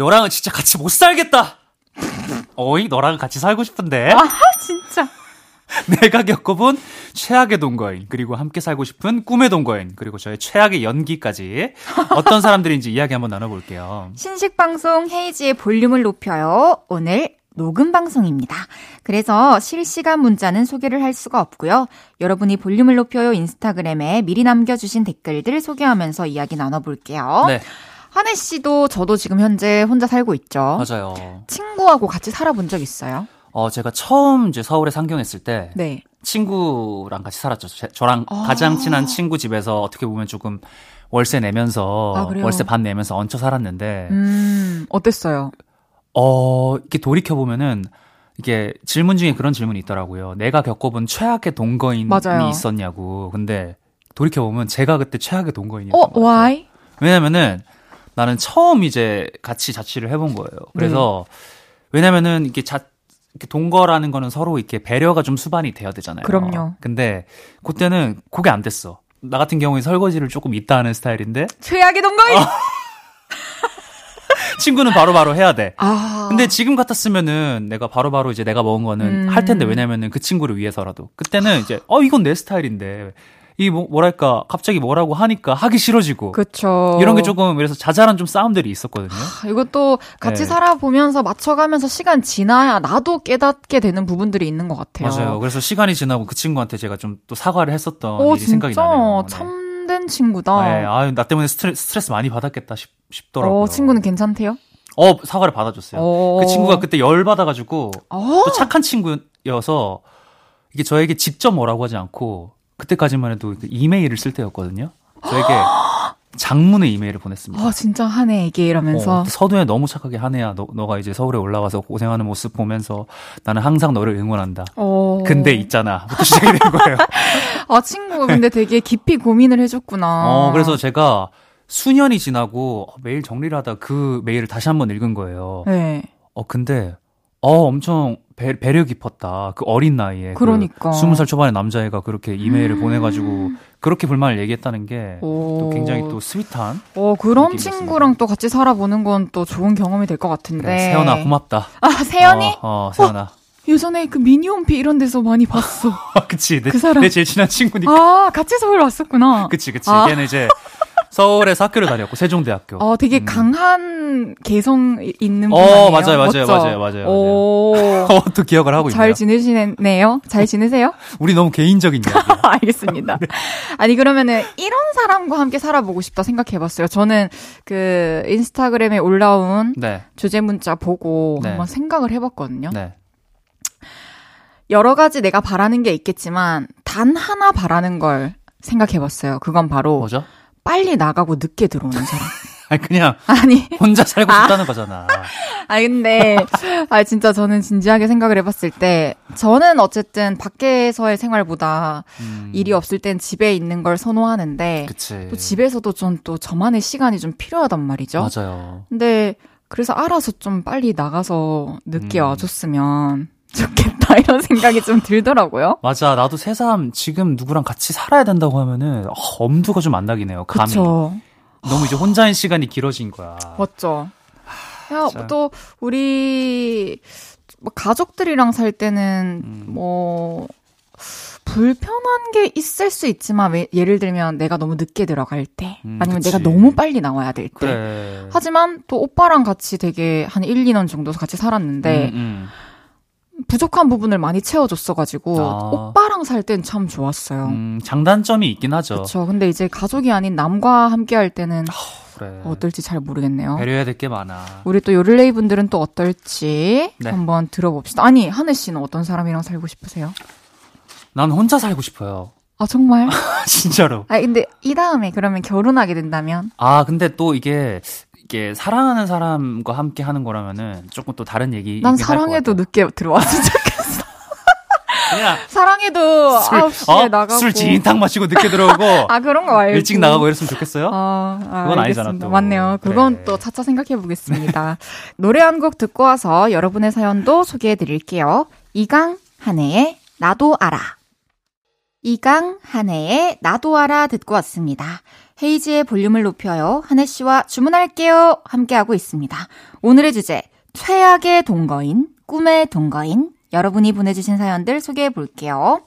너랑은 진짜 같이 못 살겠다! 어이, 너랑 같이 살고 싶은데? 아 진짜. 내가 겪어본 최악의 동거인, 그리고 함께 살고 싶은 꿈의 동거인, 그리고 저의 최악의 연기까지 어떤 사람들인지 이야기 한번 나눠볼게요. 신식 방송 헤이지의 볼륨을 높여요. 오늘 녹음 방송입니다. 그래서 실시간 문자는 소개를 할 수가 없고요. 여러분이 볼륨을 높여요 인스타그램에 미리 남겨주신 댓글들 소개하면서 이야기 나눠볼게요. 네, 한혜 씨도 저도 지금 현재 혼자 살고 있죠. 맞아요. 친구하고 같이 살아본 적 있어요? 어, 제가 처음 이제 서울에 상경했을 때, 네. 친구랑 같이 살았죠. 제- 저랑 아. 가장 친한 친구 집에서 어떻게 보면 조금 월세 내면서, 아? 월세 반 내면서 얹혀 살았는데, 음, 어땠어요? 어, 이렇게 돌이켜 보면은, 이게 질문 중에 그런 질문이 있더라고요. 내가 겪어본 최악의 동거인이 맞아요. 있었냐고. 근데 돌이켜 보면 제가 그때 최악의 동거인이었던 어, 것 같아요. why? 왜냐면은 나는 처음 이제 같이 자취를 해본 거예요. 그래서 네. 왜냐면은 이게 자 이렇게 동거라는 거는 서로 이렇게 배려가 좀 수반이 돼야 되잖아요. 그럼요. 근데 그때는 그게 안 됐어. 나 같은 경우에 설거지를 조금 이따 하는 스타일인데 최악의 동거인! 친구는 바로 바로 해야 돼. 아. 근데 지금 같았으면은 내가 바로 바로 이제 내가 먹은 거는 음. 할 텐데 왜냐면은 그 친구를 위해서라도 그때는 이제 어 이건 내 스타일인데 이 뭐, 뭐랄까 갑자기 뭐라고 하니까 하기 싫어지고 그쵸. 이런 게 조금 그래서 자잘한 좀 싸움들이 있었거든요. 아, 이것도 같이 네. 살아보면서 맞춰가면서 시간 지나야 나도 깨닫게 되는 부분들이 있는 것 같아요. 맞아요. 그래서 시간이 지나고 그 친구한테 제가 좀 또 사과를 했었던 오, 일이 생각이 진짜 나네요. 네. 참된 친구다. 네, 아유, 나 때문에 스트레스, 스트레스 많이 받았겠다 싶, 싶더라고요. 어, 친구는 괜찮대요? 어, 사과를 받아줬어요. 어. 그 친구가 그때 열 받아가지고, 어? 또 착한 친구여서, 이게 저에게 직접 뭐라고 하지 않고, 그때까지만 해도 그 이메일을 쓸 때였거든요. 저에게 장문의 이메일을 보냈습니다. 아, 진짜 한해에게 이러면서. 어, 서두에 너무 착하게 하네야. 너, 너가 이제 서울에 올라와서 고생하는 모습 보면서 나는 항상 너를 응원한다. 어. 근데 있잖아. 시작이 된 거예요. 아, 친구가 근데 되게 깊이 고민을 해줬구나. 어, 그래서 제가 수년이 지나고 어, 메일 정리를 하다 그 메일을 다시 한번 읽은 거예요. 네. 어, 근데, 어, 엄청 배, 배려 깊었다. 그 어린 나이에. 그러니까. 그 20살 초반의 남자애가 그렇게 이메일을 음. 보내가지고 그렇게 불만을 얘기했다는 게또 오. 굉장히 또 스윗한. 어, 그런. 친구랑 또 같이 살아보는 건 또 좋은 경험이 될 것 같은데. 그래, 세연아, 고맙다. 아, 세연이? 어, 어 세연아. 예전에 그 미니홈피 이런 데서 많이 봤어. 그치. 내, 그 사람. 내 제일 친한 친구니까. 아, 같이 서울 왔었구나. 그치, 그치. 아. 걔는 이제 서울에서 학교를 다녔고 세종대학교. 어, 되게 음. 강한 개성 있는 분 어, 아니에요? 맞아요, 맞아요, 맞아요, 맞아요. 오, 또 기억을 하고 잘 있네요. 지내시네요. 잘 지내세요? 우리 너무 개인적인 이야기. 알겠습니다. 네. 아니 그러면은 이런 사람과 함께 살아보고 싶다 생각해봤어요. 저는 그 인스타그램에 올라온 네. 주제 문자 보고 네. 한번 생각을 해봤거든요. 네. 여러 가지 내가 바라는 게 있겠지만 단 하나 바라는 걸 생각해봤어요. 그건 바로 뭐죠? 빨리 나가고 늦게 들어오는 사람. 아니 그냥 아니 혼자 살고 싶다는 아. 거잖아. 아 근데 아 진짜 저는 진지하게 생각을 해봤을 때 저는 어쨌든 밖에서의 생활보다 음. 일이 없을 땐 집에 있는 걸 선호하는데 그치. 또 집에서도 전또 저만의 시간이 좀 필요하단 말이죠. 맞아요. 근데 그래서 알아서 좀 빨리 나가서 늦게 음. 와줬으면 좋겠다 이런 생각이 좀 들더라고요. 맞아, 나도 새삼 지금 누구랑 같이 살아야 된다고 하면은 어, 엄두가 좀 안 나긴 해요. 감이. 그쵸. 너무 이제 혼자인 시간이 길어진 거야. 맞죠. 야, 또 우리 뭐 가족들이랑 살 때는 음. 뭐 불편한 게 있을 수 있지만 왜, 예를 들면 내가 너무 늦게 들어갈 때 음, 아니면 그치. 내가 너무 빨리 나와야 될 때. 그래. 하지만 또 오빠랑 같이 되게 한 1, 2년 정도 같이 살았는데 음, 음. 부족한 부분을 많이 채워줬어가지고 아. 오빠랑 살 땐 참 좋았어요. 음, 장단점이 있긴 하죠. 그렇죠. 근데 이제 가족이 아닌 남과 함께 할 때는 아, 그래. 어떨지 잘 모르겠네요. 배려해야 될 게 많아. 우리 또 요를레이 분들은 또 어떨지 네. 한번 들어봅시다. 아니 하늘 씨는 어떤 사람이랑 살고 싶으세요? 난 혼자 살고 싶어요. 아 정말? 진짜로. 아 근데 이 다음에 그러면 결혼하게 된다면? 아 근데 또 이게 이게 사랑하는 사람과 함께 하는 거라면은 조금 또 다른 얘기. 난 사랑해도 늦게 들어왔으면 좋겠어. 그냥 사랑해도 술, 9시에 어? 나가고 술 진탕 마시고 늦게 들어오고 아 그런 거 말고 일찍 나가고 이랬으면 좋겠어요? 아, 아 그건 아니잖아 또 맞네요 그건 그래. 또 차차 생각해 보겠습니다 노래 한 곡 듣고 와서 여러분의 사연도 소개해 드릴게요 이강 한혜의 나도 알아 이강 한혜의 나도 알아 듣고 왔습니다 헤이지의 볼륨을 높여요. 한혜 씨와 주문할게요. 함께하고 있습니다. 오늘의 주제, 최악의 동거인, 꿈의 동거인. 여러분이 보내주신 사연들 소개해 볼게요.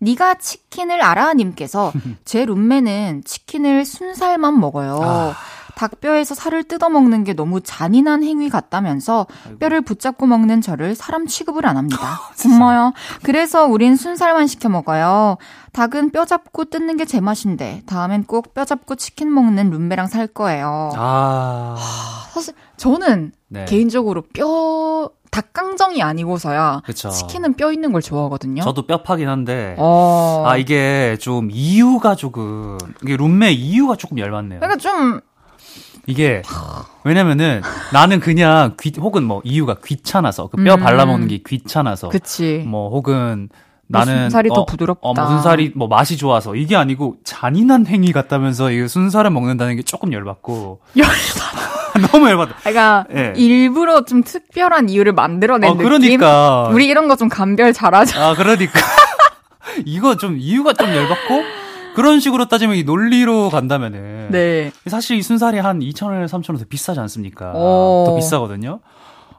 네가 치킨을 알아 님께서 제 룸메는 치킨을 순살만 먹어요. 아... 닭뼈에서 살을 뜯어먹는 게 너무 잔인한 행위 같다면서. 뼈를 붙잡고 먹는 저를 사람 취급을 안 합니다. 정말요. 그래서 우린 순살만 시켜 먹어요. 닭은 뼈 잡고 뜯는 게 제 맛인데 다음엔 꼭 뼈 잡고 치킨 먹는 룸메랑 살 거예요. 아 사실 저는 네. 개인적으로 뼈 닭강정이 아니고서야 그쵸. 치킨은 뼈 있는 걸 좋아하거든요. 저도 뼈 파긴 한데 어... 아 이게 좀 이유가 조금 이게 룸메 이유가 조금 열받네요. 그러니까 좀 이게 왜냐면은 나는 그냥 귀 혹은 뭐 이유가 귀찮아서 그뼈 음. 발라먹는 게 귀찮아서 그치. 뭐 혹은 나는 순살이 어, 더 부드럽다. 어, 뭐 순살이 뭐 맛이 좋아서 이게 아니고 잔인한 행위 같다면서 이 순살을 먹는다는 게 조금 열받고 열받아. 너무 열받아. 그러니까 네. 일부러 좀 특별한 이유를 만들어낸 어, 그러니까. 느낌. 우리 이런 거 좀 감별 잘하자. 아 그러니까 이거 좀 이유가 좀 열받고 그런 식으로 따지면 이 논리로 간다면은 네. 사실 이 순살이 한 2,000원, 3,000원 더 비싸지 않습니까? 오. 더 비싸거든요.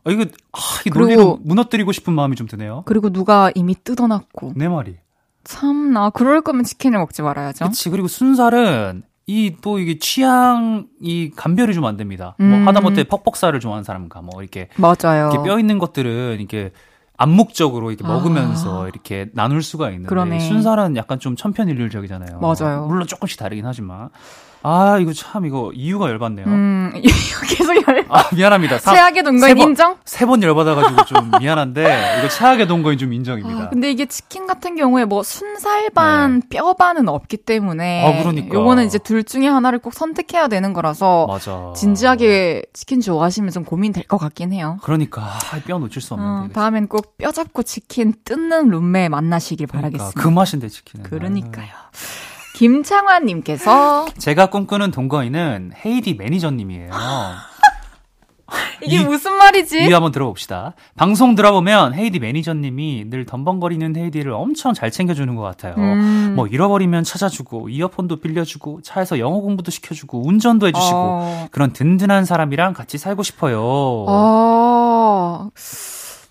아, 이거 아, 이 논리로 무너뜨리고 싶은 마음이 좀 드네요. 그리고 누가 이미 뜯어놨고. 내 말이. 참 나 그럴 거면 치킨을 먹지 말아야죠. 그렇지. 그리고 순살은 이 또 이게 취향이 감별이 좀 안 됩니다. 뭐 음. 뭐 하다못해 퍽퍽살을 좋아하는 사람과 뭐 이렇게 맞아요. 이렇게 뼈 있는 것들은 이렇게 암묵적으로 이렇게 아. 먹으면서 이렇게 나눌 수가 있는데 그러네. 순살은 약간 좀 천편일률적이잖아요. 맞아요. 물론 조금씩 다르긴 하지만 아, 이거 참, 이거 이유가 열받네요. 음, 계속 열받. 아, 미안합니다. 최악의 동거인 번, 인정? 세 번 열받아가지고 좀 미안한데, 이거 최악의 동거인 좀 인정입니다. 아, 근데 이게 치킨 같은 경우에 뭐 순살반, 네. 뼈반은 없기 때문에. 아, 그러니까. 요거는 이제 둘 중에 하나를 꼭 선택해야 되는 거라서. 맞아. 진지하게 치킨 좋아하시면 좀 고민될 것 같긴 해요. 그러니까, 아, 뼈 놓칠 수 없는데. 어, 다음엔 꼭 뼈 잡고 치킨 뜯는 룸메 만나시길 그러니까, 바라겠습니다. 그 맛인데, 치킨은. 그러니까요. 김창환님께서 제가 꿈꾸는 동거인은 헤이디 매니저님이에요. 이게 이, 무슨 말이지? 이 한번 들어봅시다. 방송 들어보면 헤이디 매니저님이 늘 덤벙거리는 헤이디를 엄청 잘 챙겨주는 것 같아요. 음. 뭐 잃어버리면 찾아주고 이어폰도 빌려주고 차에서 영어 공부도 시켜주고 운전도 해주시고 어. 그런 든든한 사람이랑 같이 살고 싶어요. 어.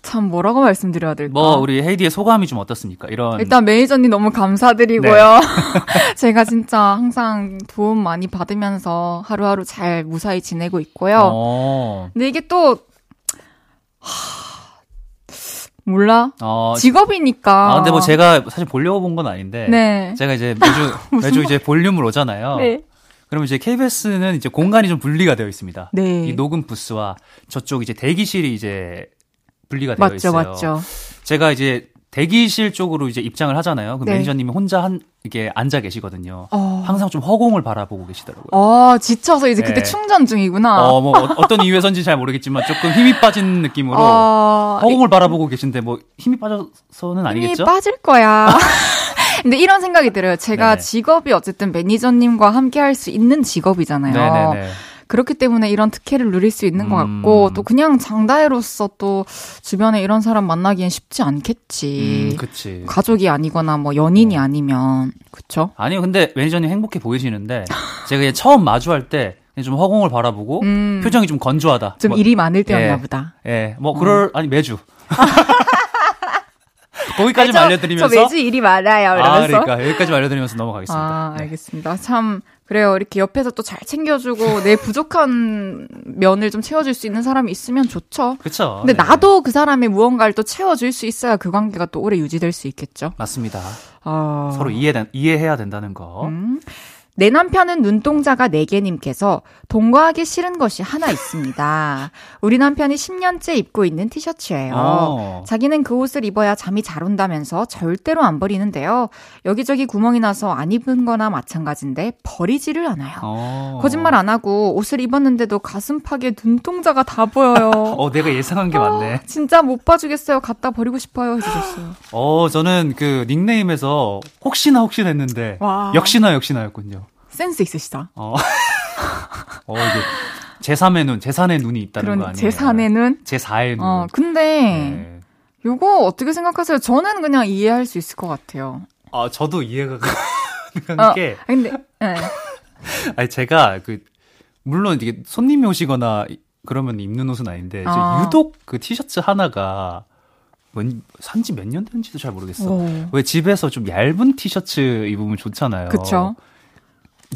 참 뭐라고 말씀드려야 될까? 뭐 우리 헤이디의 소감이 좀 어떻습니까? 이런 일단 매니저님 너무 감사드리고요. 네. 제가 진짜 항상 도움 많이 받으면서 하루하루 잘 무사히 지내고 있고요. 어. 근데 이게 또 하... 몰라. 어, 직업이니까. 아, 근데 뭐 제가 사실 보려고 본 건 아닌데. 네. 제가 이제 매주, 매주 이제 볼륨을 오잖아요. 네. 그러면 이제 KBS는 이제 공간이 좀 분리가 되어 있습니다. 네. 이 녹음 부스와 저쪽 이제 대기실이 이제 분리가 되어 맞죠, 있어요. 맞죠. 제가 이제 대기실 쪽으로 이제 입장을 하잖아요. 그 네. 매니저님이 혼자 한 이게 앉아 계시거든요. 어. 항상 좀 허공을 바라보고 계시더라고요. 어, 지쳐서 이제 네. 그때 충전 중이구나. 어, 뭐 어, 떤 이유에선지 잘 모르겠지만 조금 힘이 빠진 느낌으로 어... 허공을 바라보고 계신데 뭐 힘이 빠져서는 아니겠죠? 힘이 빠질 거야. 근데 이런 생각이 들어요. 제가 네네. 직업이 어쨌든 매니저님과 함께 할 수 있는 직업이잖아요. 네네네. 그렇기 때문에 이런 특혜를 누릴 수 있는 것 같고 음. 또 그냥 장다혜로서 또 주변에 이런 사람 만나기엔 쉽지 않겠지. 음, 그치. 가족이 아니거나 뭐 연인이 어. 아니면 그쵸? 아니요, 근데 매니저님 행복해 보이시는데 제가 처음 마주할 때 좀 허공을 바라보고 음. 표정이 좀 건조하다. 좀 뭐, 일이 많을 때였나 예, 보다. 예, 뭐 그럴 어. 아니 매주. 거기까지 알려드리면서 저 매주 일이 많아요. 이러면서. 아, 그러니까 여기까지 알려드리면서 넘어가겠습니다. 아, 알겠습니다. 네. 참 그래요. 이렇게 옆에서 또 잘 챙겨주고 내 부족한 면을 좀 채워줄 수 있는 사람이 있으면 좋죠. 그렇죠. 근데 네. 나도 그 사람의 무언가를 또 채워줄 수 있어야 그 관계가 또 오래 유지될 수 있겠죠. 맞습니다. 어... 서로 이해 이해해야 된다는 거. 음. 내 남편은 눈동자가 4개님께서 동거하기 싫은 것이 하나 있습니다. 우리 남편이 10년째 입고 있는 티셔츠예요. 어. 자기는 그 옷을 입어야 잠이 잘 온다면서 절대로 안 버리는데요. 여기저기 구멍이 나서 안 입은 거나 마찬가지인데 버리지를 않아요. 어. 거짓말 안 하고 옷을 입었는데도 가슴팍에 눈동자가 다 보여요. 어, 내가 예상한 게 맞네. 어, 진짜 못 봐주겠어요. 갖다 버리고 싶어요. 해주셨어요. 어, 저는 그 닉네임에서 혹시나 혹시나 했는데 와. 역시나 역시나였군요. 센스 있으시다. 어. 어, 이게 제3의 눈, 제3의 눈이 있다는 거 아니에요? 제3의 눈? 제4의 눈. 어, 근데 네. 요거 어떻게 생각하세요? 저는 그냥 이해할 수 있을 것 같아요. 아, 저도 이해가 가는 어, 게. 근데, 네. 아니, 제가 그, 물론 이게 손님이 오시거나 그러면 입는 옷은 아닌데, 아. 유독 그 티셔츠 하나가 산지 몇 년 된지도 잘 모르겠어. 오. 왜 집에서 좀 얇은 티셔츠 입으면 좋잖아요. 그쵸.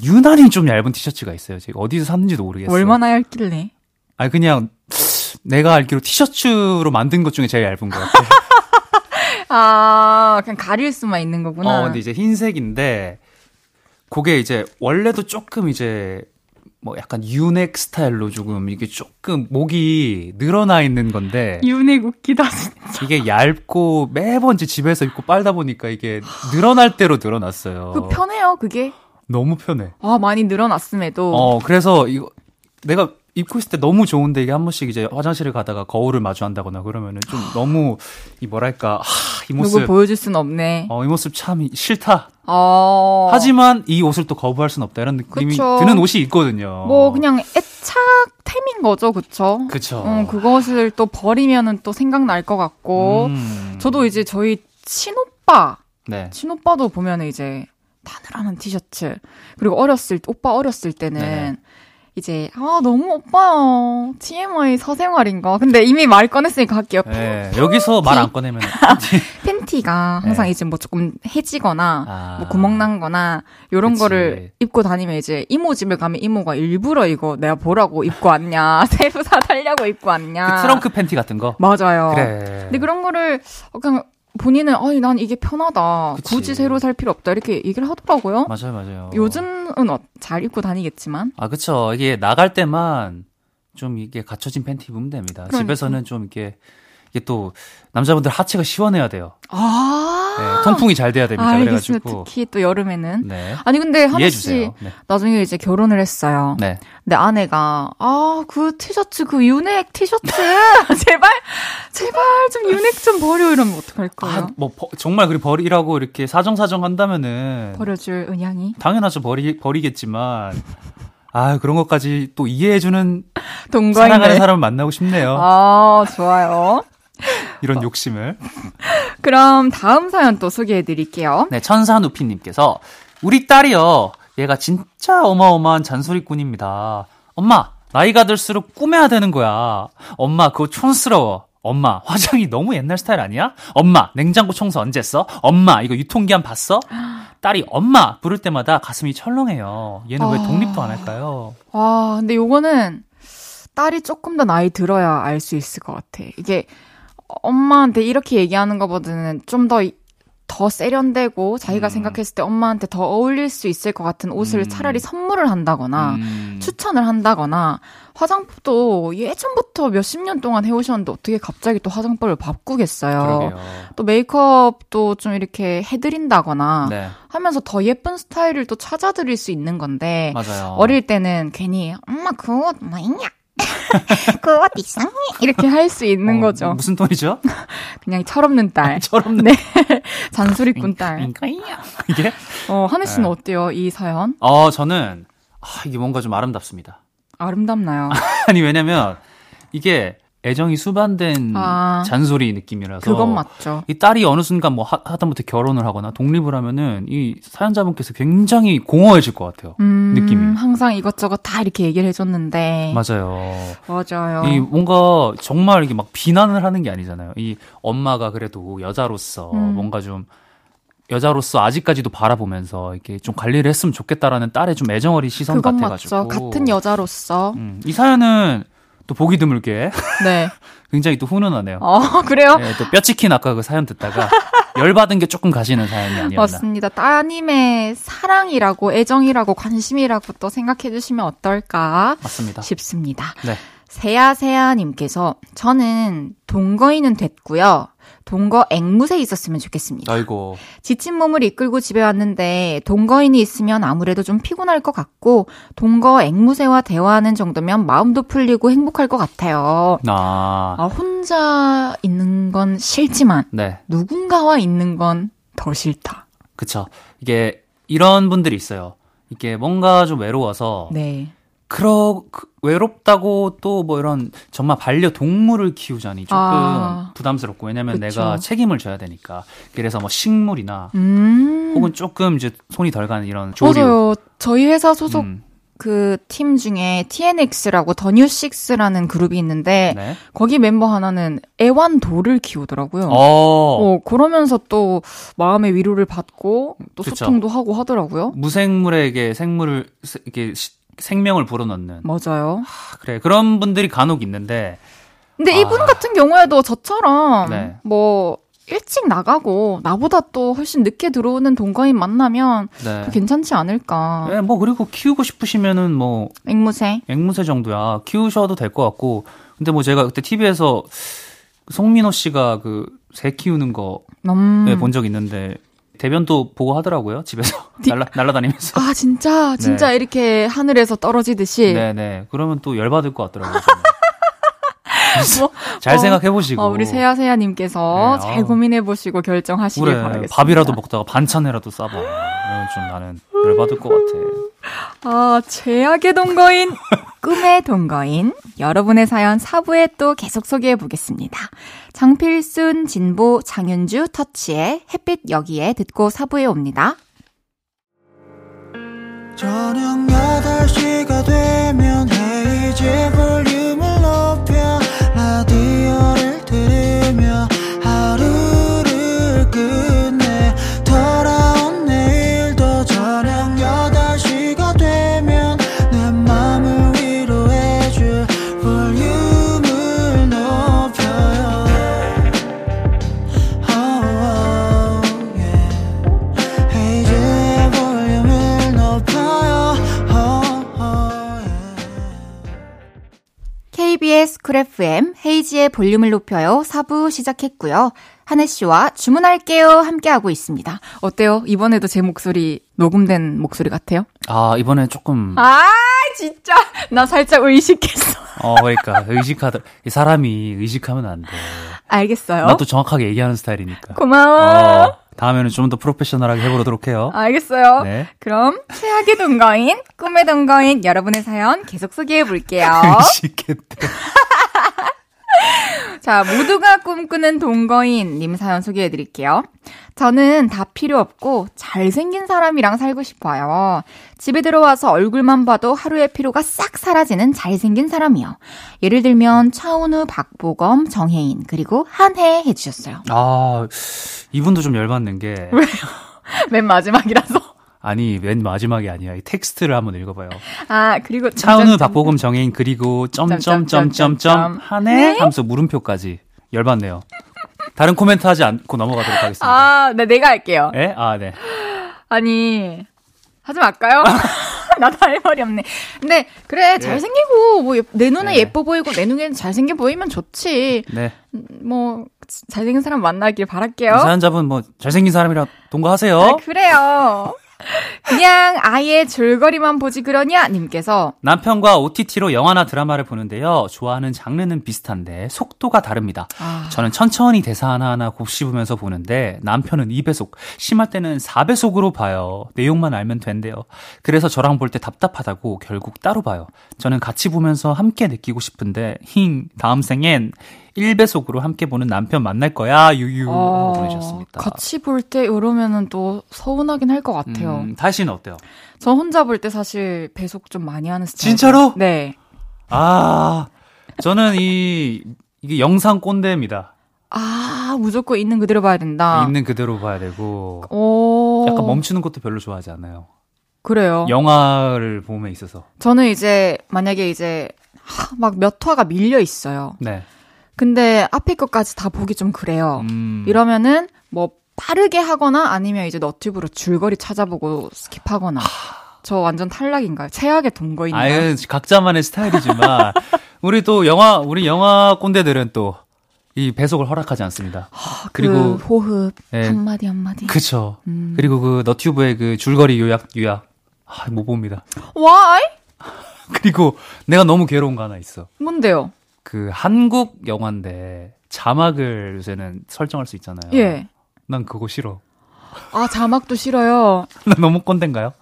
유난히 좀 얇은 티셔츠가 있어요. 제가 어디서 샀는지도 모르겠어요. 얼마나 얇길래? 아니 그냥 내가 알기로 티셔츠로 만든 것 중에 제일 얇은 것 같아요. 아, 그냥 가릴 수만 있는 거구나. 어, 근데 이제 흰색인데 그게 이제 원래도 조금 이제 뭐 약간 유넥 스타일로 조금 이게 조금 목이 늘어나 있는 건데 유넥 웃기다 진짜. 이게 얇고 매번 집에서 입고 빨다 보니까 이게 늘어날 대로 늘어났어요. 그 편해요, 그게. 너무 편해. 아, 많이 늘어났음에도. 어, 그래서 이거 내가 입고 있을 때 너무 좋은데 이게 한 번씩 이제 화장실을 가다가 거울을 마주한다거나 그러면은 좀 너무 이 뭐랄까 하, 이 모습 누구 보여줄 순 없네. 어, 이 모습 참 싫다. 어. 하지만 이 옷을 또 거부할 순 없다 이런 느낌이 그쵸. 드는 옷이 있거든요. 뭐 그냥 애착템인 거죠, 그쵸? 그쵸. 음, 그것을 또 버리면은 또 생각날 것 같고 음. 저도 이제 저희 친오빠 네. 친오빠도 보면은 이제 바늘하는 티셔츠. 그리고 어렸을 때, 오빠 어렸을 때는 네 이제 아 너무 오빠요 TMI 사생활인가 근데 이미 말 꺼냈으니까 할게요 네, 여기서 말 안 꺼내면 팬티가 항상 네. 이제 뭐 조금 해지거나 아. 뭐 구멍 난 거나 요런 그치. 거를 입고 다니면 이제 이모 집에 가면 이모가 일부러 이거 내가 보라고 입고 왔냐 새로 사달라고 입고 왔냐 그 트렁크 팬티 같은 거 맞아요 그래. 근데 그런 거를 그냥 본인은 아니 난 이게 편하다. 그치. 굳이 새로 살 필요 없다. 이렇게 얘기를 하더라고요. 맞아요, 맞아요. 요즘은 어, 잘 입고 다니겠지만. 아, 그쵸. 이게 나갈 때만 좀 이게 갖춰진 팬티 입으면 됩니다. 그러니까. 집에서는 좀 이게 이게 또 남자분들 하체가 시원해야 돼요. 아. 네, 통풍이 잘 돼야 됩니다. 아, 그래가지고 특히 또 여름에는. 네. 아니 근데 하나 씨 네. 나중에 이제 결혼을 했어요. 네. 근데 아내가 아 그 티셔츠 그 유넥 티셔츠 제발 제발 좀 유넥 좀 버려 이러면 어떡할 거예요? 아, 뭐 버, 정말 그리 버리라고 이렇게 사정사정 한다면은 버려줄 은양이 당연하죠 버리 버리겠지만. 아, 그런 것까지 또 이해해주는 동거인네 사랑하는 사람을 만나고 싶네요. 아, 좋아요. 이런 욕심을. 그럼 다음 사연 또 소개해 드릴게요. 네, 천사누피님께서 우리 딸이요. 얘가 진짜 어마어마한 잔소리꾼입니다. 엄마, 나이가 들수록 꾸며야 되는 거야. 엄마, 그거 촌스러워. 엄마, 화장이 너무 옛날 스타일 아니야? 엄마, 냉장고 청소 언제 했어? 엄마, 이거 유통기한 봤어? 딸이 엄마 부를 때마다 가슴이 철렁해요. 얘는 아... 왜 독립도 안 할까요? 아, 근데 요거는 딸이 조금 더 나이 들어야 알 수 있을 것 같아. 이게 엄마한테 이렇게 얘기하는 것보다는 좀더 더 세련되고 자기가 음. 생각했을 때 엄마한테 더 어울릴 수 있을 것 같은 옷을 음. 차라리 선물을 한다거나 음. 추천을 한다거나 화장품도 예전부터 몇십 년 동안 해오셨는데 어떻게 갑자기 또 화장법을 바꾸겠어요. 그러게요. 또 메이크업도 좀 이렇게 해드린다거나 네. 하면서 더 예쁜 스타일을 또 찾아드릴 수 있는 건데 맞아요. 어릴 때는 괜히 엄마 그옷 뭐 있냐 그옷 이상해 이렇게 할 수 있는 어, 거죠. 무슨 톤이죠? 그냥 철없는 딸. 철없는. 네. 잔소리꾼 딸. 이게? 어 하늘 씨는 네. 어때요 이 사연? 어 저는 아, 이게 뭔가 좀 아름답습니다. 아름답나요? 아니 왜냐면 이게 애정이 수반된 아, 잔소리 느낌이라서 그건 맞죠. 이 딸이 어느 순간 뭐 하, 다못해 결혼을 하거나 독립을 하면은 이 사연자분께서 굉장히 공허해질 것 같아요. 음, 느낌이. 항상 이것저것 다 이렇게 얘기를 해줬는데 맞아요. 맞아요. 이 뭔가 정말 이게 막 비난을 하는 게 아니잖아요. 이 엄마가 그래도 여자로서 음. 뭔가 좀 여자로서 아직까지도 바라보면서 이렇게 좀 관리를 했으면 좋겠다라는 딸의 좀 애정어린 시선 같아가지고 맞죠. 같은 여자로서 음, 이 사연은 또 보기 드물게 네 굉장히 또 훈훈하네요. 어 그래요? 네, 또 뼈치킨 아까 그 사연 듣다가 열받은 게 조금 가시는 사연이 아니었나. 맞습니다. 따님의 사랑이라고 애정이라고 관심이라고 또 생각해 주시면 어떨까 맞습니다. 싶습니다. 네. 세야세야님께서 저는 동거인은 됐고요. 동거 앵무새 있었으면 좋겠습니다. 아이고. 지친 몸을 이끌고 집에 왔는데 동거인이 있으면 아무래도 좀 피곤할 것 같고 동거 앵무새와 대화하는 정도면 마음도 풀리고 행복할 것 같아요. 아. 아 혼자 있는 건 싫지만 네. 누군가와 있는 건 더 싫다. 그쵸. 이게 이런 분들이 있어요. 이게 뭔가 좀 외로워서 네. 그러 그, 외롭다고 또 뭐 이런 정말 반려 동물을 키우자니 조금 아, 부담스럽고 왜냐면 그쵸. 내가 책임을 져야 되니까 그래서 뭐 식물이나 음. 혹은 조금 이제 손이 덜 가는 이런 조류 맞아요. 저희 회사 소속 음. 그팀 중에 TNX라고 더뉴식스라는 그룹이 있는데 네. 거기 멤버 하나는 애완돌을 키우더라고요. 어. 어. 그러면서 또 마음의 위로를 받고 또 그쵸. 소통도 하고 하더라고요. 무생물에게 생물을 이렇게 생명을 불어넣는. 맞아요. 하, 그래 그런 분들이 간혹 있는데. 근데 아. 이분 같은 경우에도 저처럼 네. 뭐 일찍 나가고 나보다 또 훨씬 늦게 들어오는 동거인 만나면 네. 괜찮지 않을까. 네, 뭐 그리고 키우고 싶으시면은 뭐 앵무새 앵무새 정도야 키우셔도 될 것 같고. 근데 뭐 제가 그때 TV에서 송민호 씨가 그 새 키우는 거 음. 네, 본적 있는데 대변도 보고 하더라고요 집에서 디... 날라 날라다니면서. 아 진짜 진짜 네. 이렇게 하늘에서 떨어지듯이. 네네. 그러면 또 열받을 것 같더라고요. 뭐, 잘 어, 생각해 보시고. 어, 우리 세야 세야님께서 네, 잘 어. 고민해 보시고 결정하시길 그래, 바라겠습니다. 밥이라도 먹다가 반찬이라도 싸봐. 좀 나는 열받을 것 같아. 아 최악의 동거인 꿈의 동거인 여러분의 사연 4부에 또 계속 소개해 보겠습니다. 장필순, 진보, 장윤주, 터치의 햇빛 여기에 듣고 4부에 옵니다. 저녁 8시가 되면 헤이즈 볼륨을 높여 라디오를 KBS 쿨 FM 헤이즈의 볼륨을 높여요. 4부 시작했고요. 한해 씨와 주문할게요 함께하고 있습니다. 어때요? 이번에도 제 목소리 녹음된 목소리 같아요? 아, 이번에 조금 아, 진짜 나 살짝 의식했어. 어, 그러니까 의식하다 이 사람이 의식하면 안 돼. 알겠어요. 나도 정확하게 얘기하는 스타일이니까. 고마워. 어, 다음에는 좀 더 프로페셔널하게 해보도록 해요. 알겠어요. 네. 그럼 최악의 동거인, 꿈의 동거인 여러분의 사연 계속 소개해 볼게요. 자, 모두가 꿈꾸는 동거인 님 사연 소개해 드릴게요. 저는 다 필요 없고 잘생긴 사람이랑 살고 싶어요. 집에 들어와서 얼굴만 봐도 하루의 피로가 싹 사라지는 잘생긴 사람이요. 예를 들면 차은우, 박보검, 정혜인 그리고 한해 해주셨어요. 아 이분도 좀 열받는 게 왜요? 맨 마지막이라서. 아니 맨 마지막이 아니야. 이 텍스트를 한번 읽어봐요. 아 그리고 차은우, 박보검, 정혜인 그리고 점점점점점 한해 하면서 물음표까지 열받네요. 다른 코멘트 하지 않고 넘어가도록 하겠습니다. 아, 네, 내가 할게요. 예? 아, 네. 아니, 하지 말까요? 나도 할 말이 없네. 근데, 그래, 잘생기고, 뭐, 내 눈에 네. 예뻐 보이고, 내 눈에는 잘생겨 보이면 좋지. 네. 뭐, 잘생긴 사람 만나길 바랄게요. 사연자분, 뭐, 잘생긴 사람이랑 동거하세요. 아, 그래요. 그냥 아예 줄거리만 보지 그러냐? 님께서 남편과 OTT로 영화나 드라마를 보는데요. 좋아하는 장르는 비슷한데 속도가 다릅니다. 아... 저는 천천히 대사 하나하나 곱씹으면서 보는데 남편은 2배속, 심할 때는 4배속으로 봐요. 내용만 알면 된대요. 그래서 저랑 볼 때 답답하다고 결국 따로 봐요. 저는 같이 보면서 함께 느끼고 싶은데 힝 다음 생엔 1배속으로 함께 보는 남편 만날 거야. 유유 어, 보내셨습니다. 같이 볼 때 이러면은 또 서운하긴 할 것 같아요. 음, 다시는 어때요? 저 혼자 볼 때 사실 배속 좀 많이 하는 스타일. 진짜로? 네. 아, 저는 이 이게 영상 꼰대입니다. 아, 무조건 있는 그대로 봐야 된다. 있는 그대로 봐야 되고. 오. 약간 멈추는 것도 별로 좋아하지 않아요. 그래요. 영화를 보면 있어서. 저는 이제 만약에 이제 막 몇 화가 밀려 있어요. 네. 근데 앞에 것까지 다 보기 좀 그래요. 음. 이러면은 뭐 빠르게 하거나 아니면 이제 너튜브로 줄거리 찾아보고 skip하거나. 저 완전 탈락인가요? 최악의 동거인가요? 아유, 각자만의 스타일이지만 우리 또 영화 우리 영화 꼰대들은 또 이 배속을 허락하지 않습니다. 하, 그리고 그 호흡 예, 한 마디 한 마디. 그쵸. 음. 그리고 그 너튜브의 그 줄거리 요약 요약 아, 못 봅니다. Why? 그리고 내가 너무 괴로운 거 하나 있어. 뭔데요? 그 한국 영화인데 자막을 요새는 설정할 수 있잖아요. 예. 난 그거 싫어. 아, 자막도 싫어요. 나 너무 꼰대인가요?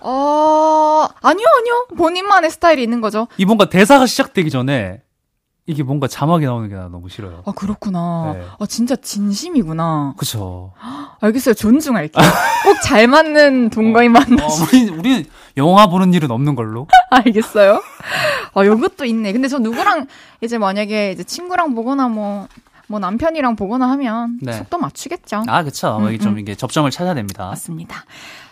어, 아니요, 아니요. 본인만의 스타일이 있는 거죠. 이 뭔가 대사가 시작되기 전에 이게 뭔가 자막이 나오는 게 나 너무 싫어요. 아, 그렇구나. 네. 아, 진짜 진심이구나. 그쵸. 알겠어요. 존중할게요. 꼭 잘 맞는 동거인 만나시. 어, 우리, 우리 영화 보는 일은 없는 걸로. 알겠어요. 아, 요것도 있네. 근데 저 누구랑 이제 만약에 이제 친구랑 보거나 뭐, 뭐 남편이랑 보거나 하면 네. 속도 맞추겠죠. 아, 그쵸. 음, 좀 음. 이게 접점을 찾아야 됩니다. 맞습니다.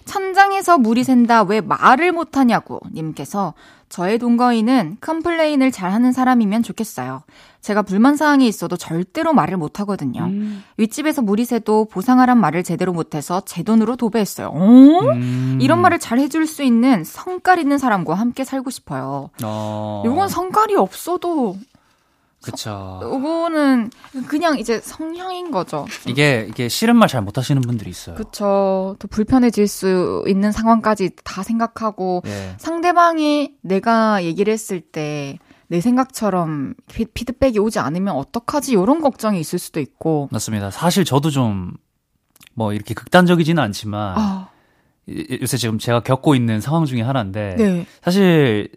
천장에서 물이 샌다 왜 말을 못하냐고 님께서 저의 동거인은 complain을 잘하는 사람이면 좋겠어요. 제가 불만 사항이 있어도 절대로 말을 못하거든요. 음. 윗집에서 물이 새도 보상하란 말을 제대로 못해서 제 돈으로 도배했어요. 어? 음. 이런 말을 잘 해줄 수 있는 성깔 있는 사람과 함께 살고 싶어요. 어. 이건 성깔이 없어도 그쵸. 이거는 그냥 이제 성향인 거죠. 이게 이게 싫은 말 잘 못하시는 분들이 있어요. 그쵸. 또 불편해질 수 있는 상황까지 다 생각하고 예. 상대방이 내가 얘기를 했을 때 내 생각처럼 피드백이 오지 않으면 어떡하지 이런 걱정이 있을 수도 있고. 맞습니다. 사실 저도 좀 뭐 이렇게 극단적이지는 않지만 아. 요새 지금 제가 겪고 있는 상황 중에 하나인데 네. 사실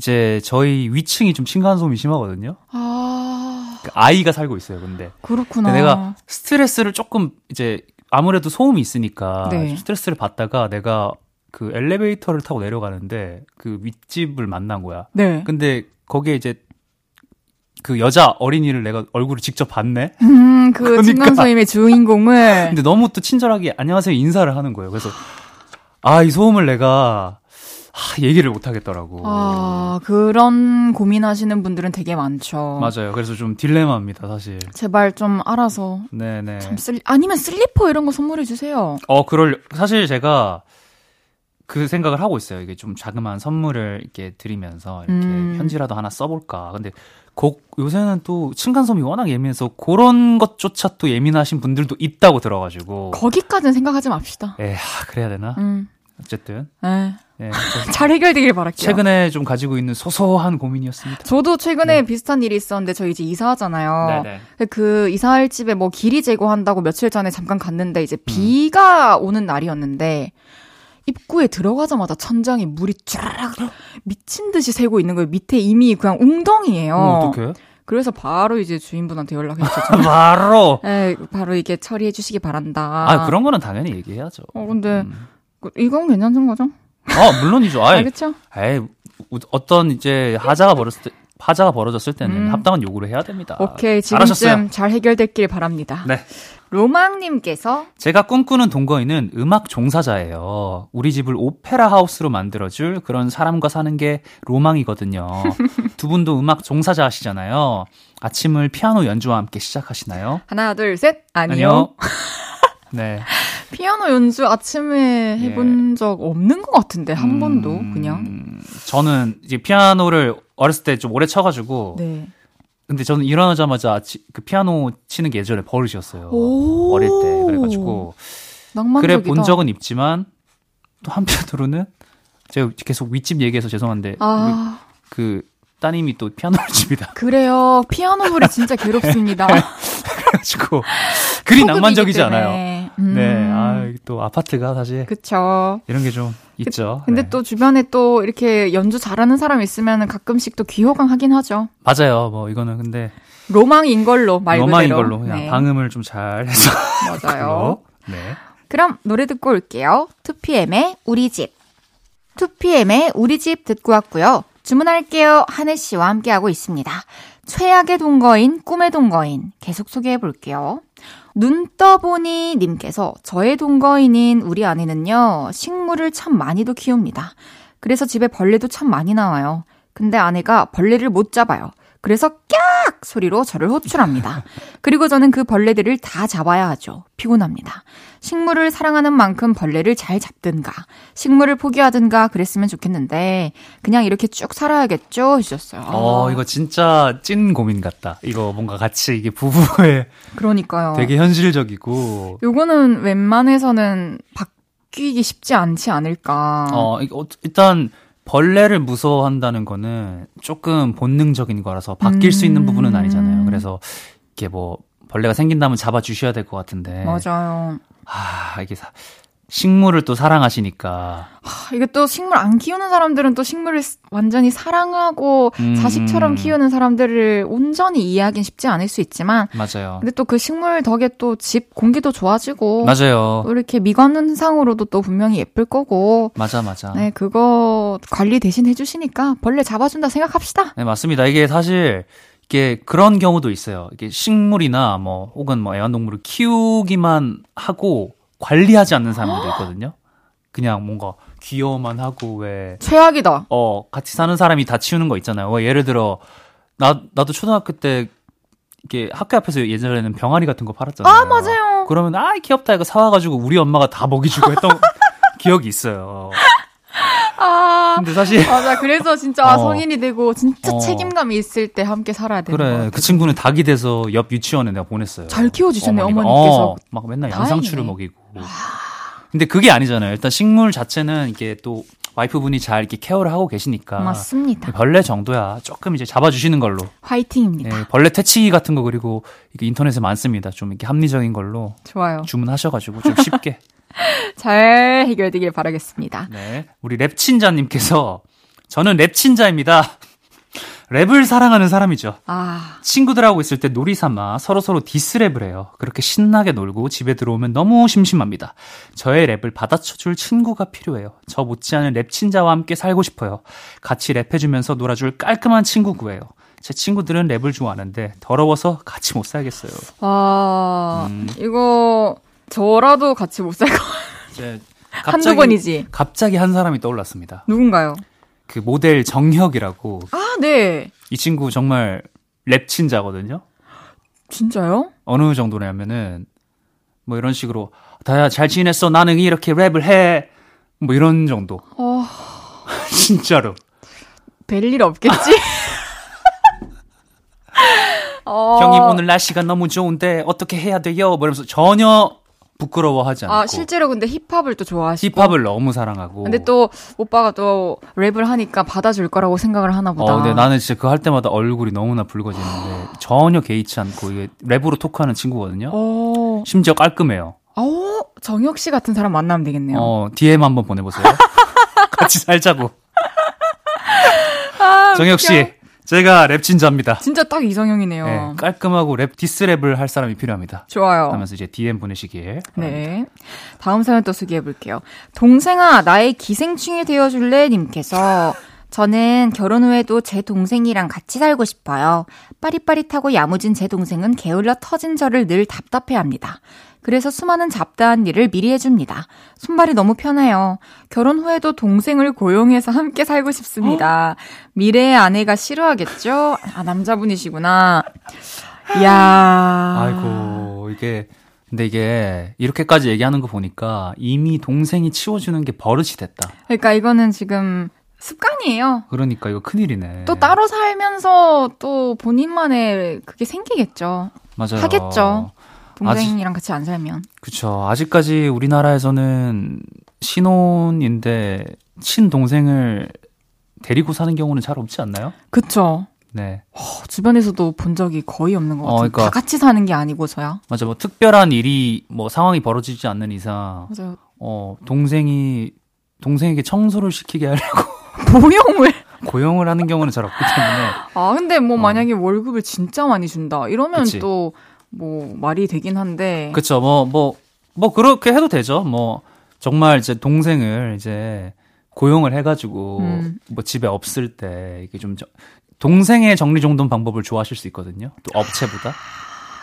이제 저희 위층이 좀 층간 소음이 심하거든요. 아. 그 아이가 살고 있어요, 근데. 그렇구나. 내가 스트레스를 조금 이제 아무래도 소음이 있으니까 네. 스트레스를 받다가 내가 그 엘리베이터를 타고 내려가는데 그 윗집을 만난 거야. 네. 근데 거기에 이제 그 여자 어린이를 내가 얼굴을 직접 봤네. 음, 그 그러니까. 층간소음의 주인공을. 근데 너무 또 친절하게 안녕하세요 인사를 하는 거예요. 그래서 아 이 소음을 내가 하, 얘기를 못 하겠더라고. 아, 그런 고민하시는 분들은 되게 많죠. 맞아요. 그래서 좀 딜레마입니다, 사실. 제발 좀 알아서. 네네. 참 슬, 아니면 슬리퍼 이런 거 선물해 주세요. 어, 그럴, 사실 제가 그 생각을 하고 있어요. 이게 좀 자그마한 선물을 이렇게 드리면서 이렇게 음. 편지라도 하나 써볼까. 근데 곡, 요새는 또 층간소음이 워낙 예민해서 그런 것조차 또 예민하신 분들도 있다고 들어가지고. 거기까지는 생각하지 맙시다. 에, 하, 그래야 되나? 음. 어쨌든. 네. 네, 잘 해결되길 바랄게요. 최근에 좀 가지고 있는 소소한 고민이었습니다. 저도 최근에 네. 비슷한 일이 있었는데 저 이제 이사하잖아요. 네네. 그 이사할 집에 뭐 길이 제거한다고 며칠 전에 잠깐 갔는데 이제 비가 음. 오는 날이었는데 입구에 들어가자마자 천장에 물이 쫙 미친 듯이 새고 있는 거예요. 밑에 이미 그냥 웅덩이에요. 어, 어떡해? 그래서 바로 이제 주인분한테 연락했죠. 바로. 네, 바로 이게 처리해 주시기 바란다. 아 그런 거는 당연히 얘기해야죠. 어 근데 음. 그 이건 괜찮은 거죠? 아 물론이죠. 아이, 아 그렇죠. 에이 어떤 이제 하자가 벌었을 때 파자가 벌어졌을 때는 음. 합당한 요구를 해야 됩니다. 오케이 지금쯤 잘하셨어요. 잘 해결됐길 바랍니다. 네. 로망님께서 제가 꿈꾸는 동거인은 음악 종사자예요. 우리 집을 오페라 하우스로 만들어줄 그런 사람과 사는 게 로망이거든요. 두 분도 음악 종사자 하시잖아요. 아침을 피아노 연주와 함께 시작하시나요? 하나, 둘, 셋. 아니요. 아니요. 네. 피아노 연주 아침에 해본 예. 적 없는 것 같은데 한 음, 번도 그냥. 저는 이제 피아노를 어렸을 때 좀 오래 쳐가지고. 네. 근데 저는 일어나자마자 그 피아노 치는 게 예전에 버릇이었어요. 어릴 때 그래가지고 낭만적이다. 그래 본 적은 있지만 또 한편으로는 제가 계속 윗집 얘기해서 죄송한데 아. 그 따님이 또 피아노를 칩니다. 그래요. 피아노 노래 진짜 괴롭습니다. 그래가지고 그리 낭만적이지 않아요. 음. 네, 아, 또 아파트가 사실 그쵸. 이런 게 좀 있죠. 그, 근데 네. 또 주변에 또 이렇게 연주 잘하는 사람 있으면 가끔씩 또 귀호강 하긴 하죠. 맞아요. 뭐 이거는 근데 로망인 걸로 말 로망인 걸로 그냥 네. 방음을 좀 잘 해서 맞아요. 네. 그럼 노래 듣고 올게요. 2PM의 우리 집. 2PM의 우리 집 듣고 왔고요. 주문할게요. 한혜 씨와 함께하고 있습니다. 최악의 동거인, 꿈의 동거인 계속 소개해 볼게요. 눈 떠보니 님께서 저의 동거인인 우리 아내는요, 식물을 참 많이도 키웁니다. 그래서 집에 벌레도 참 많이 나와요. 근데 아내가 벌레를 못 잡아요. 그래서 깍 소리로 저를 호출합니다. 그리고 저는 그 벌레들을 다 잡아야 하죠. 피곤합니다. 식물을 사랑하는 만큼 벌레를 잘 잡든가, 식물을 포기하든가 그랬으면 좋겠는데, 그냥 이렇게 쭉 살아야겠죠? 하셨어요. 어, 이거 진짜 찐 고민 같다. 이거 뭔가 같이 이게 부부의. 그러니까요. 되게 현실적이고. 요거는 웬만해서는 바뀌기 쉽지 않지 않을까. 어, 일단, 벌레를 무서워한다는 거는 조금 본능적인 거라서 바뀔 음. 수 있는 부분은 아니잖아요. 그래서 이게 뭐 벌레가 생긴다면 잡아 주셔야 될 것 같은데. 맞아요. 아, 이게 사, 식물을 또 사랑하시니까. 하, 이게 또 식물 안 키우는 사람들은 또 식물을 완전히 사랑하고 음, 자식처럼 키우는 사람들을 온전히 이해하긴 쉽지 않을 수 있지만. 맞아요. 근데 또 그 식물 덕에 또 집 공기도 좋아지고. 맞아요. 또 이렇게 미관상으로도 또 분명히 예쁠 거고. 맞아, 맞아. 네, 그거 관리 대신 해주시니까 벌레 잡아준다 생각합시다. 네, 맞습니다. 이게 사실 이게 그런 경우도 있어요. 이게 식물이나 뭐 혹은 뭐 애완동물을 키우기만 하고 관리하지 않는 사람들도 있거든요. 그냥 뭔가 귀여워만 하고 왜 최악이다. 어 같이 사는 사람이 다 치우는 거 있잖아요. 왜 예를 들어 나 나도 초등학교 때 이게 학교 앞에서 예전에는 병아리 같은 거 팔았잖아요. 아 맞아요. 그러면 아 귀엽다 이거 사와가지고 우리 엄마가 다 먹이주고 했던 기억이 있어요. 아. 근데 사실 맞아. 그래서 진짜 어. 성인이 되고 진짜 어. 책임감이 있을 때 함께 살아야 되는 그래. 그 친구는 닭이 돼서 옆 유치원에 내가 보냈어요. 잘 키워주셨네 어머니께서. 어, 막 맨날 양상추를 먹이고. 근데 그게 아니잖아요. 일단 식물 자체는 이게 또 와이프분이 잘 이렇게 케어를 하고 계시니까. 맞습니다. 벌레 정도야 조금 이제 잡아주시는 걸로. 화이팅입니다. 네, 벌레 퇴치기 같은 거 그리고 이게 인터넷에 많습니다. 좀 이렇게 합리적인 걸로. 좋아요. 주문하셔가지고 좀 쉽게. 잘 해결되길 바라겠습니다. 네. 우리 랩친자님께서 저는 랩친자입니다. 랩을 사랑하는 사람이죠. 아. 친구들하고 있을 때 놀이 삼아 서로서로 diss랩을 해요. 그렇게 신나게 놀고 집에 들어오면 너무 심심합니다. 저의 랩을 받아쳐줄 친구가 필요해요. 저 못지않은 랩친자와 함께 살고 싶어요. 같이 랩해주면서 놀아줄 깔끔한 친구 구해요. 제 친구들은 랩을 좋아하는데 더러워서 같이 못 살겠어요. 아, 음. 이거 저라도 같이 못 살 것 같아요. 한두 번이지. 갑자기 한 사람이 떠올랐습니다. 누군가요? 그 모델 정혁이라고. 아, 네. 이 친구 정말 랩 친자거든요. 진짜요? 어느 정도냐면은 뭐 이런 식으로 다야 잘 지냈어 나는 이렇게 랩을 해. 뭐 이런 정도. 어... 진짜로. 될일 없겠지? 어... 형님 오늘 날씨가 너무 좋은데 어떻게 해야 돼요? 뭐 이러면서 전혀 부끄러워하지 않고. 아, 실제로 근데 힙합을 또 좋아하시고. 힙합을 너무 사랑하고. 근데 또 오빠가 또 랩을 하니까 받아줄 거라고 생각을 하나 보다. 어, 근데 나는 진짜 그거 할 때마다 얼굴이 너무나 붉어지는데 전혀 개의치 않고 이게 랩으로 토크하는 친구거든요. 오. 어. 심지어 깔끔해요. 어, 정혁 씨 같은 사람 만나면 되겠네요. 어, DM 한번 보내보세요. 같이 살자고. 아, 정혁 씨, 제가 랩친자입니다. 진짜 딱 이상형이네요. 네, 깔끔하고 랩 diss랩을 할 사람이 필요합니다. 좋아요. 하면서 이제 DM 보내시길. 네. 다음 사연 또 소개해 볼게요. 동생아 나의 기생충이 되어 줄래 님께서 저는 결혼 후에도 제 동생이랑 같이 살고 싶어요. 빠릿빠릿하고 야무진 제 동생은 게을러 터진 저를 늘 답답해 합니다. 그래서 수많은 잡다한 일을 미리 해줍니다. 손발이 너무 편해요. 결혼 후에도 동생을 고용해서 함께 살고 싶습니다. 미래의 아내가 싫어하겠죠? 아, 남자분이시구나. 이야. 아이고, 이게, 근데 이게, 이렇게까지 얘기하는 거 보니까 이미 동생이 치워주는 게 버릇이 됐다. 그러니까 이거는 지금 습관이에요. 그러니까 이거 큰일이네. 또 따로 살면서 또 본인만의 그게 생기겠죠. 맞아요. 하겠죠. 동생이랑 아직, 같이 안 살면. 그쵸. 아직까지 우리나라에서는 신혼인데 친동생을 데리고 사는 경우는 잘 없지 않나요? 그쵸. 네. 어, 주변에서도 본 적이 거의 없는 것 같아요. 어, 그러니까, 다 같이 사는 게 아니고서야. 맞아. 뭐 특별한 일이 뭐 상황이 벌어지지 않는 이상. 맞아요. 어, 동생이 동생에게 청소를 시키게 하려고 고용을 고용을 하는 경우는 잘 없기 때문에. 아, 근데 뭐 어. 만약에 월급을 진짜 많이 준다. 이러면 또 뭐 말이 되긴 한데. 그쵸. 뭐, 뭐, 뭐 그렇게 해도 되죠. 뭐 정말 이제 동생을 이제 고용을 해가지고 음. 뭐 집에 없을 때 이게 좀 동생의 정리정돈 방법을 좋아하실 수 있거든요. 또 업체보다.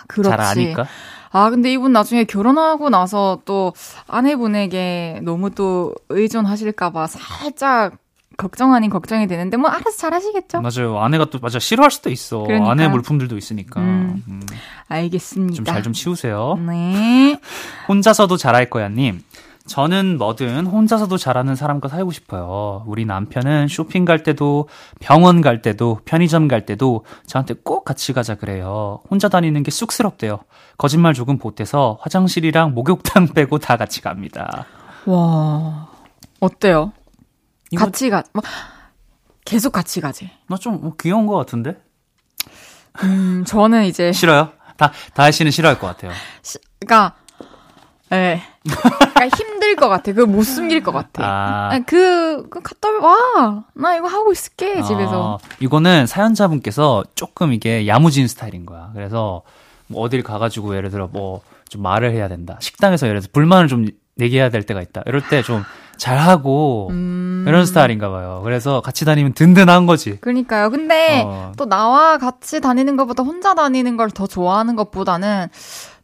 그렇지. 잘 아니까. 아, 근데 이분 나중에 결혼하고 나서 또 아내분에게 너무 또 의존하실까봐 살짝 걱정 아닌 걱정이 되는데 뭐 알아서 잘 하시겠죠? 맞아요. 아내가 또 맞아 싫어할 수도 있어. 그러니까. 아내 물품들도 있으니까. 음, 음. 알겠습니다. 좀잘좀 치우세요. 네. 혼자서도 잘할 거야 님. 저는 뭐든 혼자서도 잘하는 사람과 살고 싶어요. 우리 남편은 쇼핑 갈 때도 병원 갈 때도 편의점 갈 때도 저한테 꼭 같이 가자 그래요. 혼자 다니는 게 쑥스럽대요. 거짓말 조금 보태서 화장실이랑 목욕탕 빼고 다 같이 갑니다. 와 어때요? 같이 가, 뭐 계속 같이 가지. 나좀 뭐 귀여운 것 같은데? 음 저는 이제 싫어요? 다 다혜 씨는 싫어할 것 같아요. 시, 그러니까 예. 그러니까 힘들 것 같아. 그거 못 숨길 것 같아. 아. 그, 그 갔다 와. 나 이거 하고 있을게, 집에서. 어, 이거는 사연자분께서 조금 이게 야무진 스타일인 거야. 그래서 뭐 어딜 가가지고 예를 들어 뭐 좀 말을 해야 된다. 식당에서 예를 들어서 불만을 좀 얘기해야 될 때가 있다. 이럴 때 좀 잘하고 음... 이런 스타일인가 봐요. 그래서 같이 다니면 든든한 거지. 그러니까요. 근데 어... 또 나와 같이 다니는 것보다 혼자 다니는 걸 더 좋아하는 것보다는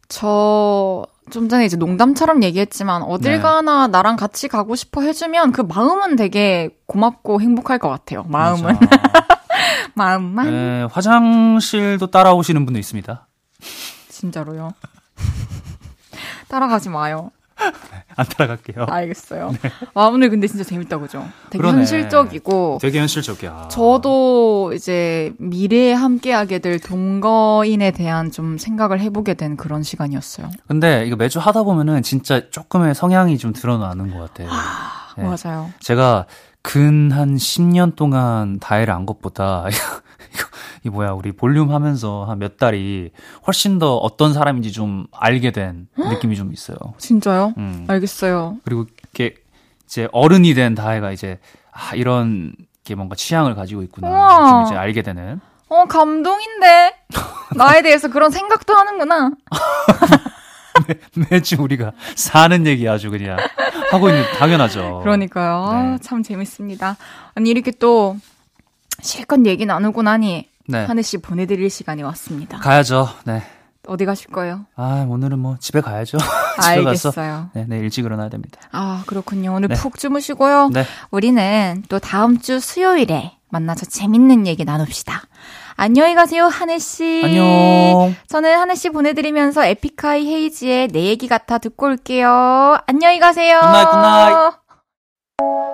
저 좀 전에 이제 농담처럼 얘기했지만 어딜 네. 가나 나랑 같이 가고 싶어 해주면 그 마음은 되게 고맙고 행복할 것 같아요. 마음은. 마음만. 네, 화장실도 따라오시는 분도 있습니다. 진짜로요? 따라가지 마요. 안 따라갈게요. 알겠어요. 네. 아, 오늘 근데 진짜 재밌다, 그죠? 되게 그러네. 현실적이고. 되게 현실적이야. 저도 이제 미래에 함께하게 될 동거인에 대한 좀 생각을 해보게 된 그런 시간이었어요. 근데 이거 매주 하다 보면은 진짜 조금의 성향이 좀 드러나는 것 같아요. 아, 네. 맞아요. 제가 근 한 10년 동안 다이를 안 것보다 이거, 이 뭐야, 우리 볼륨 하면서 한 몇 달이 훨씬 더 어떤 사람인지 좀 알게 된 느낌이 좀 있어요. 진짜요? 음. 알겠어요. 그리고 이게 이제 어른이 된 다혜가 이제 아, 이런 게 뭔가 취향을 가지고 있구나. 우와. 좀 이제 알게 되는. 어, 감동인데. 나에 대해서 그런 생각도 하는구나. 매, 매주 우리가 사는 얘기 아주 그냥 하고 있는 당연하죠. 그러니까요. 네. 아, 참 재밌습니다. 아니 이렇게 또 실컷 얘기 나누고 나니 네. 한해 씨 보내드릴 시간이 왔습니다. 가야죠. 네. 어디 가실 거예요? 아 오늘은 뭐 집에 가야죠. 집에 알겠어요. 네, 네 일찍 일어나야 됩니다. 아 그렇군요. 오늘 네. 푹 주무시고요. 네. 우리는 또 다음 주 수요일에 만나서 재밌는 얘기 나눕시다. 안녕히 가세요, 한해 씨. 안녕. 저는 한해 씨 보내드리면서 에픽하이 헤이즈의 내 얘기 같아 듣고 올게요. 안녕히 가세요. good night, good night.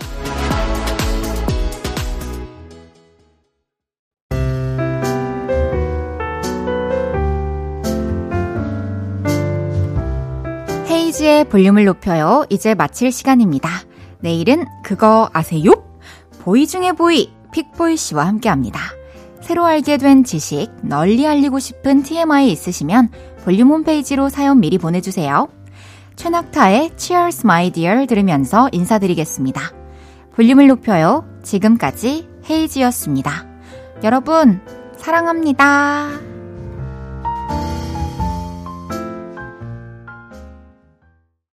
볼륨을 높여요. 이제 마칠 시간입니다. 내일은 그거 아세요? 보이 중에 보이, 픽보이 씨와 함께 합니다. 새로 알게 된 지식, 널리 알리고 싶은 TMI 있으시면 볼륨 홈페이지로 사연 미리 보내주세요. 최낙타의 Cheers My Dear 들으면서 인사드리겠습니다. 볼륨을 높여요. 지금까지 헤이지였습니다. 여러분, 사랑합니다.